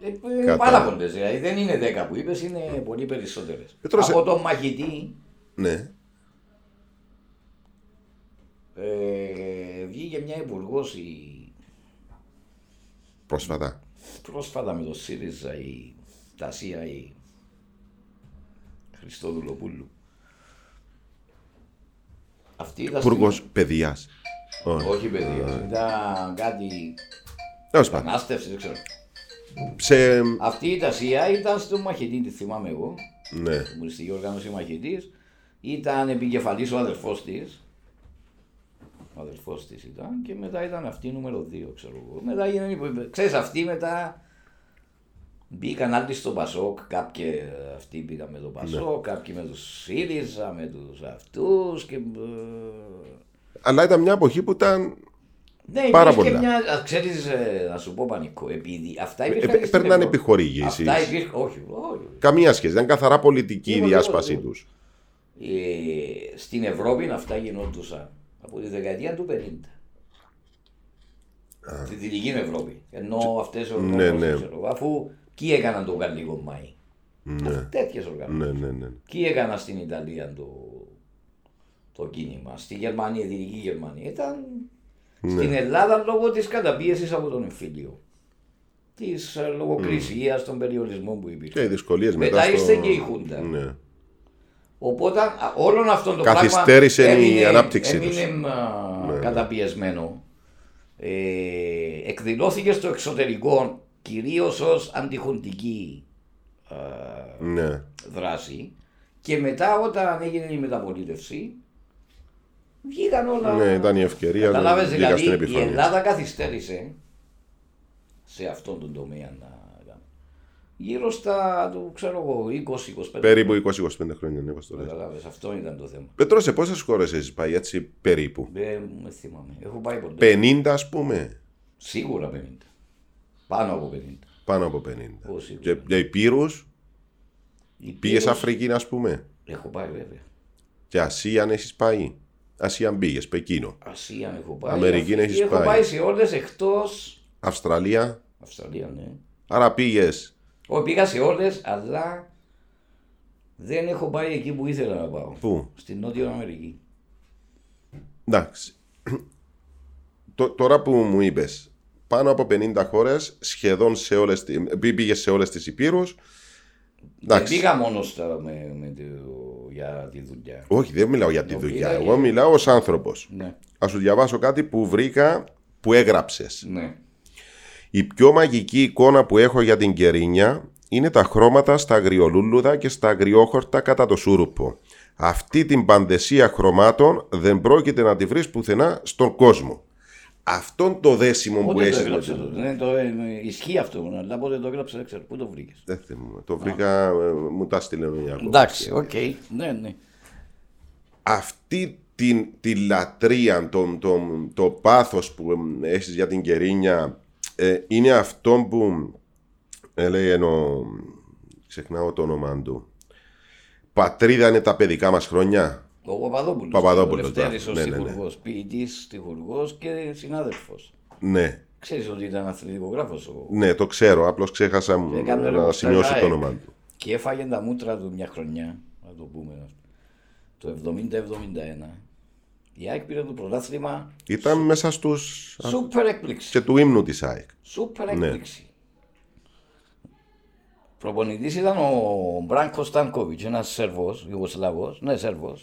A: Ε, ε,
B: Κατά.
A: πάρα πολλές. Δηλαδή δεν είναι δέκα που είπες, είναι πολύ περισσότερες.
B: Πέτρο, σε-
A: Από τον μαχητή
B: ναι.
A: ε, βγήκε μια υπουργός η
B: Πρόσφατα.
A: πρόσφατα με το ΣΥΡΙΖΑ η Τασία η Χριστόδουλοπούλου. Αυτή ήταν
B: Υπουργός
A: στην-
B: παιδεία.
A: Όχι παιδιά, ήταν κάτι
B: Τέλος πάντων.
A: ανάστευσης, δεν ξέρω.
B: Σε.
A: Αυτή η Τασία ήταν στο μαχητή, τη θυμάμαι εγώ,
B: Ναι.
A: στην Κομμουνιστική Οργάνωση Μαχητής ήταν επικεφαλής ο αδερφός της. Ο αδερφός της ήταν και μετά ήταν αυτή νούμερο 2, ξέρω εγώ. Μετά έγινε, ξέρεις αυτή μετά μπήκαν άλλοι στο Πασόκ, κάποιοι αυτοί πήγαν με το Πασόκ, ναι. κάποιοι με τους ΣΥΡΙΖΑ, με τους αυτούς και...
B: Αλλά ήταν μια εποχή που ήταν
A: ναι,
B: πάρα πολλά.
A: Και μια, ξέρεις, ε, να σου πω πανικό, επειδή αυτά
B: ε,
A: υπήρχαν.
B: Ε, Περνάνε επιχορήγηση.
A: Αυτά υπήρχαν, όχι, όχι.
B: Καμία σχέση, ήταν καθαρά πολιτική η διάσπασή τους.
A: Ε, στην Ευρώπη αυτά γινόντουσαν από τη δεκαετία του 50. Στη Δυτική Ευρώπη. Ενώ αυτές οι οργανώσεις, ναι, ναι. αφού Ποιοι έκαναν το Γαλλικό Μάη. Ναι. Τέτοιες οργανώσεις.
B: Ναι, ναι, ναι.
A: Ποιοι έκαναν στην Ιταλία το, το κίνημα. Στη Γερμανία, η Δυτική Γερμανία. Ήταν ναι. στην Ελλάδα λόγω της καταπίεσης από τον εμφύλιο. Της ε, λογοκρισίας, mm. των περιορισμών που υπήρχε.
B: Και οι δυσκολίες
A: μετά. Μετά ήρθε και η Χούντα.
B: Ναι.
A: Οπότε όλο αυτό το
B: Καθυστέρησε
A: πράγμα
B: η ανάπτυξη
A: έμεινε ναι. καταπιεσμένο. Ε, εκδηλώθηκε στο εξωτερικό Κυρίως ως αντιχοντική ε, ναι. δράση και μετά όταν έγινε η μεταπολίτευση βγήκαν όλα...
B: Ναι, ήταν η ευκαιρία να
A: δηλαδή, στην επιφάνεια. Η Ελλάδα καθυστέρησε σε αυτόν τον τομέα να γύρω στα, το, ξέρω εγώ, 20-25
B: Περίπου 20-25 χρόνια, ναι, το
A: Καταλάβες, αυτό ήταν το θέμα.
B: Πέτρος, σε πόσες χώρες έχεις πάει έτσι περίπου;
A: Δεν με θυμάμαι. Έχω πάει ποτέ.
B: 50 ας πούμε.
A: Σίγουρα 50. Πάνω από 50.
B: Πάνω από 50. Και για Υπήρου. Πήγες Αφρική, ας πούμε;
A: Έχω πάει βέβαια.
B: Και Ασία αν έχεις πάει; Ασία πήγε, Πεκίνο.
A: Ασία έχω πάει.
B: Αμερική έχεις
A: πάει. Έχω πάει σε όλες εκτός.
B: Αυστραλία.
A: Αυστραλία, ναι.
B: Άρα πήγες.
A: Όχι, πήγα σε όλες, αλλά δεν έχω πάει εκεί που ήθελα να πάω.
B: Πού;
A: Στην Νότια Αμερική.
B: Εντάξει. τώρα που μου είπες, πάνω από 50 χώρες, σχεδόν σε όλες. Πήγε σε όλες τις υπήρους.
A: Δεν πήγα μόνος στα, με, με το, για τη δουλειά.
B: Όχι, δεν μιλάω για τη δουλειά. Εγώ μιλάω ως άνθρωπος.
A: Ναι.
B: Α σου διαβάσω κάτι που βρήκα που έγραψες.
A: Ναι.
B: Η πιο μαγική εικόνα που έχω για την Κερίνια είναι τα χρώματα στα αγριολούλουδα και στα αγριόχορτα κατά το σούρουπο. Αυτή την πανδαισία χρωμάτων δεν πρόκειται να τη βρεις πουθενά στον κόσμο αυτόν το δέσιμο που έχεις.
A: Το έγραψε, ναι, το, ε, ισχύει αυτό, αλλά πότε το έγραψες, δεν ξέρω. Πού το βρήκες.
B: Δεν θυμάμαι. Το βρήκα, ε, μου τα στείλε ο Ιάκωβος.
A: Εντάξει, OK. Okay. Ναι, ναι.
B: Αυτή την, τη λατρεία, το, το, το πάθος που έχεις για την Κερύνεια ε, είναι αυτό που ε, λέει ενώ ξεχνάω το όνομα του πατρίδα είναι τα παιδικά μας χρόνια
A: ο Παπαδόπουλος.
B: Παπαδόπουλος.
A: Ο Λευτέρης ναι, ναι, ναι. ποιητής, τυχουργό και συνάδελφος.
B: Ναι.
A: Ξέρεις ότι ήταν αθλητικογράφος. Ο...
B: Ναι, το ξέρω. Απλώς ξέχασα να σημειώσω το όνομα του.
A: Και έφαγε τα μούτρα του μια χρονιά, να το πούμε το 70-71. Η ΑΕΚ πήρε το πρωτάθλημα.
B: Ήταν σου... μέσα στου.
A: Σούπερ έκπληξη.
B: Και του ύμνου της ΑΕΚ.
A: Σούπερ ναι. έκπληξη. Ναι. Προπονητής ήταν ο Μπράνκο Στάνκοβιτ, ένας Σέρβο, Ιουγκοσλαβός, ναι, Σέρβο,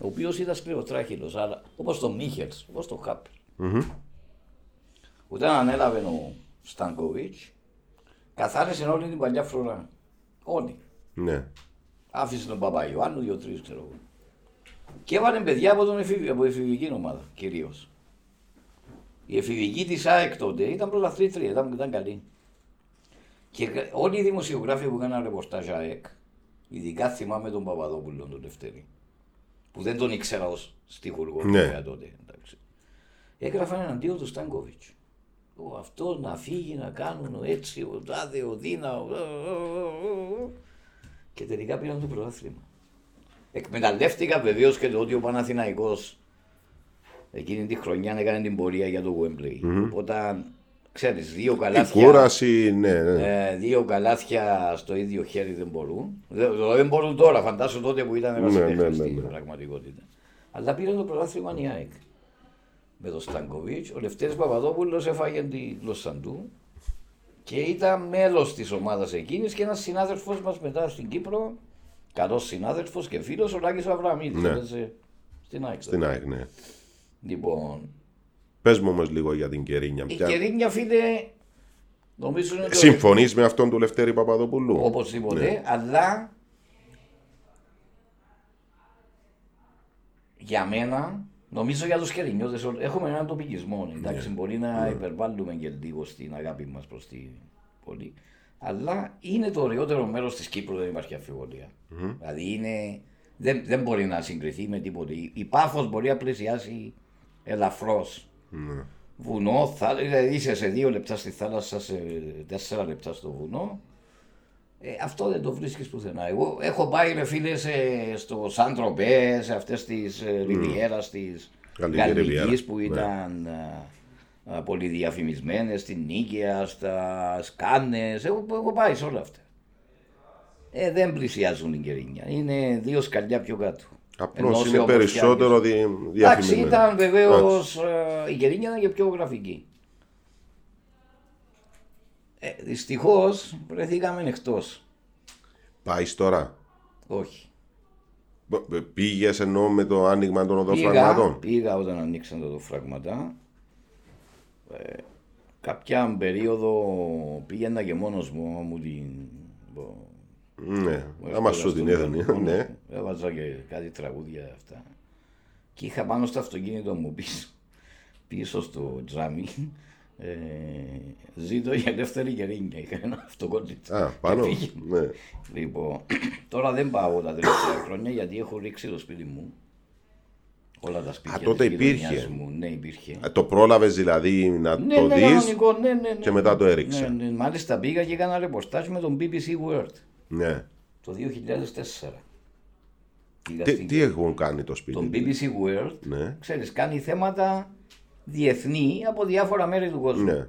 A: ο οποίος ήταν σκληροτράχυλος, αλλά όπως το Μίχελς, όπως το Χάπερ. Mm-hmm. Όταν ανέλαβε ο Στάνκοβιτς, καθάρισε όλη την παλιά φρουρά. Όλη.
B: Ναι.
A: Άφησε τον Παπα Ιωάννου, δύο-τρεις ξέρω εγώ. Και έβαλε παιδιά από, τον εφηβ... από εφηβική ομάδα κυρίως. Η εφηβική της ΑΕΚ τότε ήταν πρωταθλήτρια, ήταν, ήταν καλή. Και όλοι οι δημοσιογράφοι που έκαναν ρεπορτάζ ΑΕΚ, ειδικά θυμάμαι τον Παπαδόπουλο τον Δευτέρη, που δεν τον ήξερα ως στιχουργό ναι. τότε. Εντάξει. Έγραφαν εναντίον του Στάνκοβιτς. Ο αυτό να φύγει, να κάνουν έτσι, ο τάδε, ο δίνα. Ο... Και τελικά πήραν το πρωτάθλημα. Εκμεταλλεύτηκα βεβαίως και το ότι ο Παναθηναϊκός εκείνη τη χρονιά έκανε την πορεία για το Wembley. Mm-hmm. Οπότε Ξέρεις, δύο καλάθια.
B: Η κούραση, ναι, ναι.
A: Ε, δύο καλάθια στο ίδιο χέρι δεν μπορούν. Δεν, δεν μπορούν τώρα, φαντάσου τότε που ήταν ναι, ναι, ναι, στην ναι. πραγματικότητα. Αλλά πήραν το πρωτάθλημα η ΑΕΚ. Με τον Στανκοβίτ, ο Λευτέρης Παπαδόπουλος έφαγε τη Λοσαντού και ήταν μέλος της ομάδας εκείνης και ένας συνάδελφος μας μετά στην Κύπρο, καλός συνάδελφος και φίλος, ο Λάκη Αβραμίδης. Ναι. Στην ΑΕΚ.
B: Στην ΑΕΚ, ναι.
A: Λοιπόν,
B: Πες μου όμως λίγο για την Κερίνια.
A: Η Κερίνια, φίλε, νομίζω είναι.
B: Συμφωνείς με αυτόν του Λευτέρη Παπαδοπούλου;
A: Οπωσδήποτε, ναι. αλλά για μένα, νομίζω για τους Κερινιώτες, έχουμε έναν τοπικισμό. Εντάξει,
B: Ναι.
A: μπορεί να υπερβάλλουμε και λίγο στην αγάπη μας προς την πόλη. Αλλά είναι το ωραιότερο μέρος της Κύπρου, δεν υπάρχει αμφιβολία. Δηλαδή είναι, δεν, δεν μπορεί να συγκριθεί με τίποτε. Η, η Πάφος μπορεί να πλησιάσει ελαφρώς.
B: Ναι.
A: Βουνό, θα, δηλαδή είσαι σε δύο λεπτά στη θάλασσα, σε τέσσερα λεπτά στο βουνό. Ε, αυτό δεν το βρίσκεις πουθενά. Εγώ έχω πάει ρε φίλε σε- στο Σαν Τροπέ, σε αυτές τις ε, ριβιέρας της
B: Γαλλική ριβιέρα,
A: Γαλλικής που
B: ναι.
A: ήταν ε, ε, πολύ διαφημισμένες, στην Νίκαια, στα Σκάνες, έχω, έχω πάει σε όλα αυτά. Ε, δεν πλησιάζουν την Κερίνια. Είναι δύο σκαλιά πιο κάτω.
B: Απλώς
A: Ενώ σε
B: είναι
A: όπως
B: περισσότερο
A: φτιάχνεις-
B: δι...
A: Εντάξει,
B: διαφημισμένο.
A: ήταν βεβαίως.
B: Εντάξει.
A: η Κερίνια ήταν και πιο γραφική. Ε, Δυστυχώς βρεθήκαμε εκτός.
B: Πάεις τώρα.
A: Όχι.
B: Πήγες ενώ με το άνοιγμα των
A: Πήγα,
B: οδοφραγμάτων;
A: πήγα όταν ανοίξαν τα φράγματα. Ε, κάποια περίοδο πήγαινα και μόνος μου, άμα μου την... μπο-
B: Ναι,
A: μου
B: άμα
A: έβγαλα
B: σου την
A: στον
B: έδωνε.
A: μπαλκόνο,
B: Ναι.
A: Έβαζα και κάτι τραγούδια αυτά. Και είχα πάνω στο αυτοκίνητο μου πίσω, πίσω στο τζάμι. Ε, ζήτω για ελεύθερη κερίνια. Είχα ένα αυτοκόλλητο.
B: Α, πάνω.
A: Και πήγε.
B: Ναι.
A: Λοιπόν, τώρα δεν πάω τα τελευταία χρόνια γιατί έχω ρίξει το σπίτι μου. Όλα τα σπίτια
B: Α, τότε
A: της γειτονιάς
B: υπήρχε.
A: Μου. Ναι, υπήρχε.
B: Α, Το πρόλαβες δηλαδή να
A: Ναι,
B: το
A: ναι,
B: δεις.
A: κανονικό, ναι, ναι, ναι.
B: και μετά το έριξε.
A: Ναι, ναι, μάλιστα πήγα και έκανα ρεπορτάζ με τον BBC World
B: Ναι.
A: το 2004. Πήγα
B: Τι,
A: στην-
B: τι έχουν κάνει το σπίτι.
A: Τον BBC World,
B: Ναι.
A: ξέρεις, κάνει θέματα διεθνή από διάφορα μέρη του κόσμου.
B: Ναι.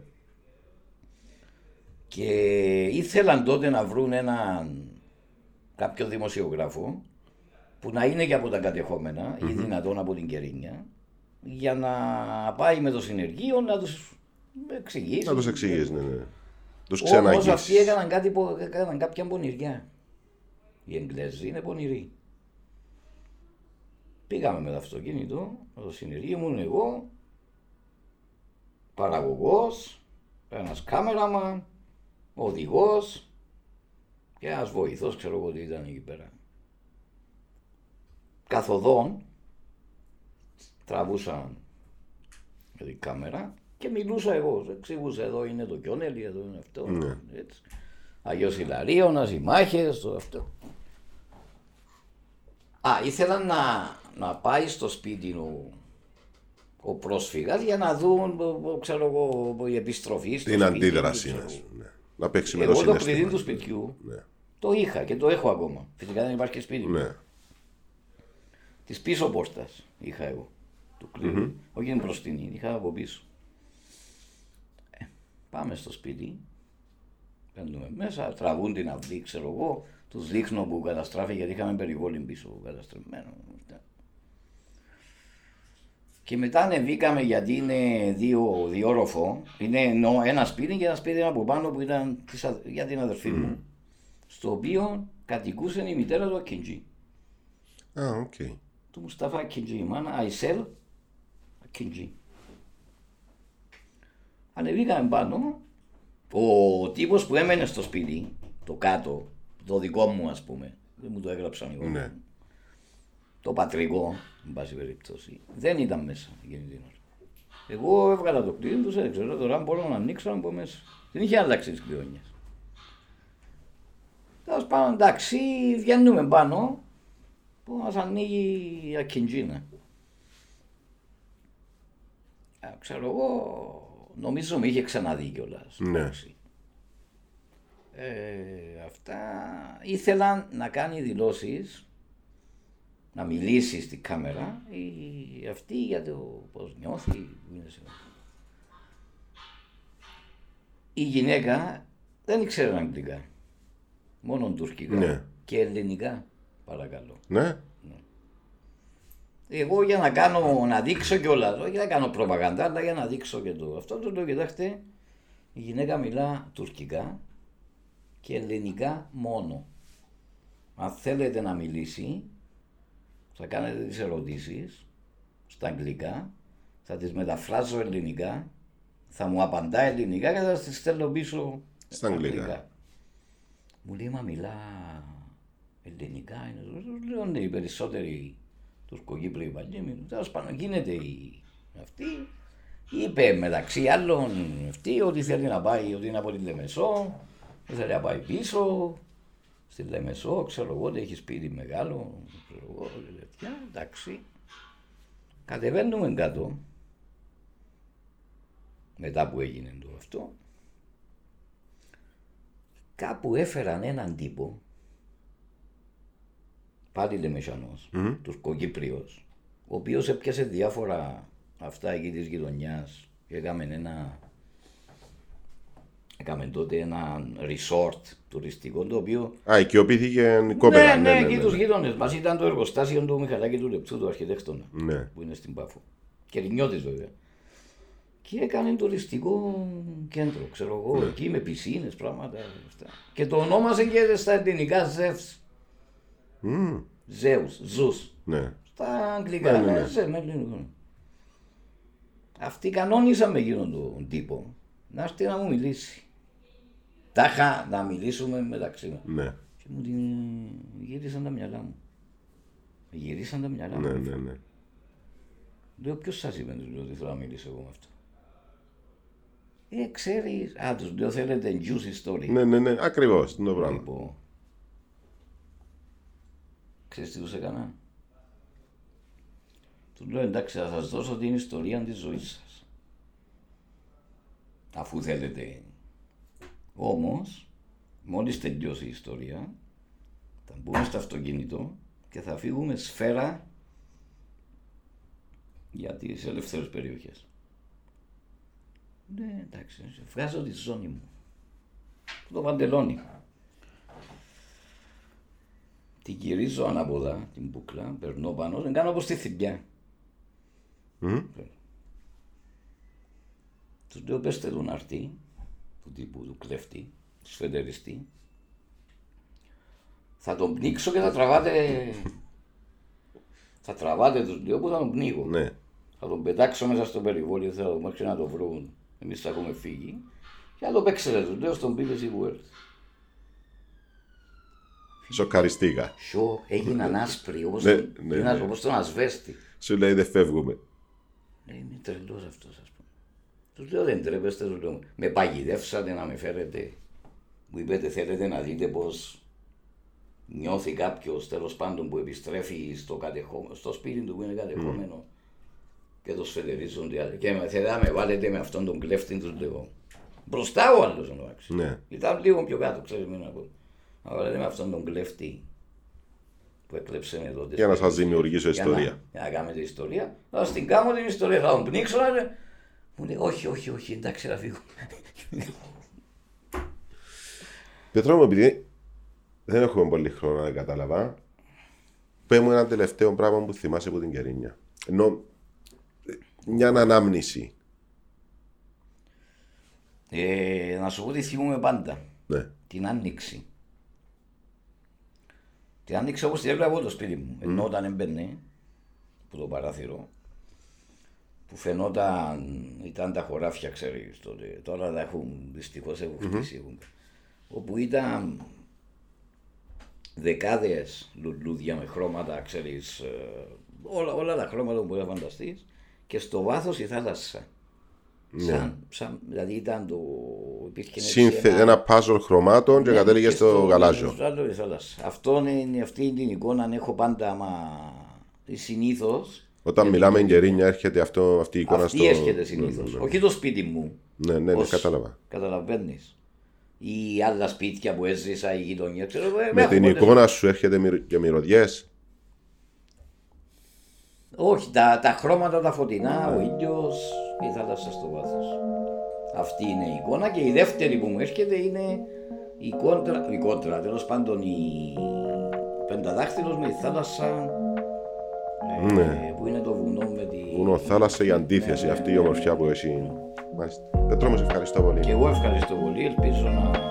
A: Και ήθελαν τότε να βρουν έναν κάποιο δημοσιογράφο που να είναι και από τα κατεχόμενα ή δυνατόν από την Κερίνια για να πάει με το συνεργείο να τους εξηγήσει.
B: Να τους εξηγήσει, ναι, ναι. Τους
A: Όμως αυτοί
B: ξαναγγίσει.
A: έκαναν, κάτι, πο- έκαναν κάποια πονηριά. Οι Εγγλέζοι είναι πονηροί. Πήγαμε με το αυτοκίνητο, με το συνεργείο ήμουν εγώ, παραγωγός, ένας κάμεραμαν, οδηγός και ένας βοηθός, ξέρω εγώ τι ήταν εκεί πέρα. Καθοδόν τραβούσαν με την κάμερα και μιλούσα εγώ. Εξηγούσα εδώ είναι το Κιόνελι, εδώ είναι αυτό.
B: Ναι.
A: Έτσι. Αγιος Ηλαρίωνας, οι μάχες, το αυτό. Α, ήθελα να, να πάει στο σπίτι ο, ο πρόσφυγας για να δουν, ο- ο- ξέρω εγώ, η επιστροφή στο
B: Την
A: σπίτι,
B: αντίδρασή
A: ξέρω
B: μας.
A: εγώ.
B: Ναι. Να παίξει με το
A: Εγώ το κλειδί
B: συνέστημα.
A: του σπιτιού
B: Ναι.
A: το είχα και το έχω ακόμα. Φυσικά δεν υπάρχει και σπίτι μου.
B: Ναι.
A: Της πίσω πόρτας είχα εγώ. Το κλειδι Όχι την μπροστινή, είχα από πίσω. Ε, πάμε στο σπίτι. Μπαίνουμε μέσα, τραβούν την αυλή, ξέρω εγώ. Τους δείχνω που καταστράφηκε γιατί είχαμε περιβόλι πίσω καταστρεμμένο. Και μετά ανεβήκαμε γιατί είναι δύο, διόροφο. Είναι ενώ ένα σπίτι και ένα σπίτι από πάνω που ήταν της αδ- για την αδερφή μου. Στο οποίο κατοικούσε η μητέρα του Ακίντζη
B: Α, οκ.
A: του Μουσταφά Ακίντζη, η μάνα Αϊσέλ Ακίντζη. Ανεβήκαμε πάνω. Ο τύπος που έμενε στο σπίτι, το κάτω, το δικό μου ας πούμε, δεν μου το έγραψαν εγώ.
B: Ναι.
A: Το πατρικό, εν πάση περιπτώσει, δεν ήταν μέσα εκείνη την ώρα. Εγώ έβγαλα το κλειδί τους, δεν ξέρω τώρα αν μπορώ να ανοίξω να μπω μέσα. Δεν είχε αλλάξει τις κλειδόνιε. Τέλος πάντων, εντάξει, βγαίνουμε πάνω που μας ανοίγει η ακιντζίνα. Ε, ξέρω εγώ, νομίζω με είχε ξαναδεί κιόλας.
B: Ναι.
A: Ε, αυτά ήθελαν να κάνει δηλώσεις να μιλήσει στη κάμερα η, αυτή για το πώς νιώθει που είναι σε- η γυναίκα δεν ήξερε αγγλικά μόνο τουρκικά
B: Ναι.
A: και ελληνικά παρακαλώ
B: Ναι.
A: Εγώ για να κάνω, να δείξω κιόλας, όχι να κάνω προπαγάνδα, αλλά για να δείξω και το. Αυτό το λέω, κοιτάξτε, η γυναίκα μιλά τουρκικά και ελληνικά μόνο. Αν θέλετε να μιλήσει, θα κάνετε τις ερωτήσεις στα αγγλικά, θα τις μεταφράζω ελληνικά, θα μου απαντά ελληνικά και θα τις στέλνω πίσω
B: Στα αγγλικά.
A: Μου λέει, μα μιλά ελληνικά. Είναι. Λέω, ναι, οι περισσότεροι Τουρκοκύπριοι παλιοί, τέλο πάντων γίνεται η, αυτή. Είπε μεταξύ άλλων αυτή ότι θέλει να πάει, ότι είναι από τη Λεμεσό, θέλει να πάει πίσω, στη Λεμεσό, ξέρω εγώ ότι έχεις σπίτι μεγάλο, ξέρω εγώ, τέτοια, εντάξει. Κατεβαίνουμε κάτω, μετά που έγινε το αυτό, κάπου έφεραν έναν τύπο, πάλι Λεμεσανός, mm-hmm. Τουρκοκύπριος, ο οποίος έπιασε διάφορα αυτά εκεί της γειτονιάς και έκαμε ένα Έκαμε τότε ένα resort τουριστικό το οποίο.
B: Α, οικειοποιήθηκε η κοπέλα.
A: Ναι, ναι, ναι, εκεί ναι, τους ναι. γείτονες. Μας ήταν το εργοστάσιο του Μιχαλάκη του Λεπτού, του αρχιτέκτονα. Ναι. Που είναι στην Πάφο. Κερυνιώτη βέβαια. Και έκανε τουριστικό κέντρο, ξέρω εγώ, ναι. εκεί με πισίνες, πράγματα. Αυτά. Και το ονόμασε και στα ελληνικά Ζεύ. Mm. Ζεύ, Zeus. Ναι. Στα αγγλικά. Ναι, ναι, ναι. ναι, ναι, ναι. Αυτοί κανόνισαν με εκείνον τον τύπο να έρθει να μου μιλήσει. Τάχα να μιλήσουμε μεταξύ μας. Ναι. Και μου την γύρισαν τα μυαλά μου. Γυρίσαν τα μυαλά μου.
B: Ναι, ναι, ναι.
A: Λέω ποιος σας είπε ότι θέλω να μιλήσω εγώ με αυτό; Ε, ξέρεις. Α, του λέω θέλετε juicy story.
B: Ναι, ναι, ναι, ακριβώς. το πράγμα. Λοιπόν,
A: ξέρεις τι τους έκανα; Του λέω εντάξει, θα σας δώσω την ιστορία της ζωής σας. Αφού θέλετε Όμως, μόλις τελειώσει η ιστορία, θα μπούμε στο αυτοκίνητο και θα φύγουμε σφαίρα για τι ελευθερέ περιοχές. Ναι, εντάξει, βγάζω τη ζώνη μου. Το παντελόνι. Την γυρίζω ανάποδα, την μπουκλά, περνώ πάνω, δεν κάνω όπως τη θημπιά. Mm. Τους λέω πέστε του να έρθει του τύπου του κλέφτη, του σφεντεριστή, θα τον πνίξω και θα τραβάτε. θα τραβάτε τους δύο που θα τον πνίγω. Ναι. Θα τον πετάξω μέσα στο περιβόλιο, θα τον μέχρι να το βρουν. Εμείς θα έχουμε φύγει. Και θα το παίξετε τους δύο στον BBC World.
B: Σοκαριστήκα.
A: Σο, έγιναν άσπροι όπως ναι, ναι, ναι. τον ασβέστη.
B: Σου λέει δεν φεύγουμε.
A: Ναι, είμαι τρελός αυτός, ας πούμε. Τους λέω δεν τρέπεστε, τους λέω. Με παγιδεύσατε να με φέρετε. Μου είπετε θέλετε να δείτε πώς νιώθει κάποιος τέλος πάντων που επιστρέφει στο, κατεχό... στο σπίτι του που είναι κατεχόμενο mm. και το σφετερίζουν. Και με θέλετε να με βάλετε με αυτόν τον κλέφτη, τους λέω. Μπροστά ο άλλος εντάξει. Ναι. Ήταν λίγο πιο κάτω, ξέρεις μην να πω. Να βάλετε με αυτόν τον κλέφτη που έκλεψε με τότε.
B: Για να σας δημιουργήσω ιστορία.
A: Για να, να κάνετε ιστορία. Θα την κάνω την ιστορία, θα τον πνίξω. Μου λέει όχι, όχι, όχι, εντάξει να φύγω.
B: Πετρό μου, επειδή δεν έχουμε πολύ χρόνο να κατάλαβα, πέ μου ένα τελευταίο πράγμα που θυμάσαι από την Κερίνια. Ενώ μια ανάμνηση.
A: Ε, να σου πω τι θυμούμε πάντα. Ναι. Την άνοιξη. Την άνοιξη όπως την έβλεπα από το σπίτι μου. Mm. Ενώ όταν έμπαινε από το παράθυρο, που φαινόταν, ήταν τα χωράφια, ξέρεις τότε. Τώρα τα έχουν, δυστυχώς έχουν χτίσει. Mm-hmm. Όπου ήταν δεκάδες λουλούδια με χρώματα, ξέρεις, ε, όλα, όλα τα χρώματα που μπορεί να φανταστείς και στο βάθος η θάλασσα. Ναι. Σαν, σαν, δηλαδή ήταν το.
B: Υπήρχε Σύνθε, ένα, ένα πάζολ χρωμάτων και ναι, κατέληγε στο, στο γαλάζιο.
A: Αυτό είναι, αυτή είναι την εικόνα, αν έχω πάντα, μα συνήθως
B: όταν μιλάμε για Γκερίνια, έρχεται αυτό, αυτή η εικόνα
A: αυτή στο. έρχεται συνήθως. Ναι, ναι, ναι. Όχι το σπίτι μου.
B: Ναι, ναι, ναι, κατάλαβα.
A: Καταλαβαίνεις. Ή άλλα σπίτια που έζησα, η γειτονιά. Ξέρω,
B: ε, με την εικόνα σου έρχεται και μυρωδιές.
A: Όχι, τα, τα χρώματα τα φωτεινά, ο ήλιος, η θάλασσα στο βάθος. Αυτή είναι η εικόνα και η δεύτερη που μου έρχεται είναι η κόντρα, η κόντρα τέλος πάντων η πενταδάχτυλος με η θάλασσα ναι. Που είναι το βουνό με τη.
B: Βουνό, θάλασσα η αντίθεση, αυτή η ομορφιά που έχει. Μάλιστα. Πετρό, ευχαριστώ πολύ.
A: Και εγώ ευχαριστώ πολύ. Ελπίζω να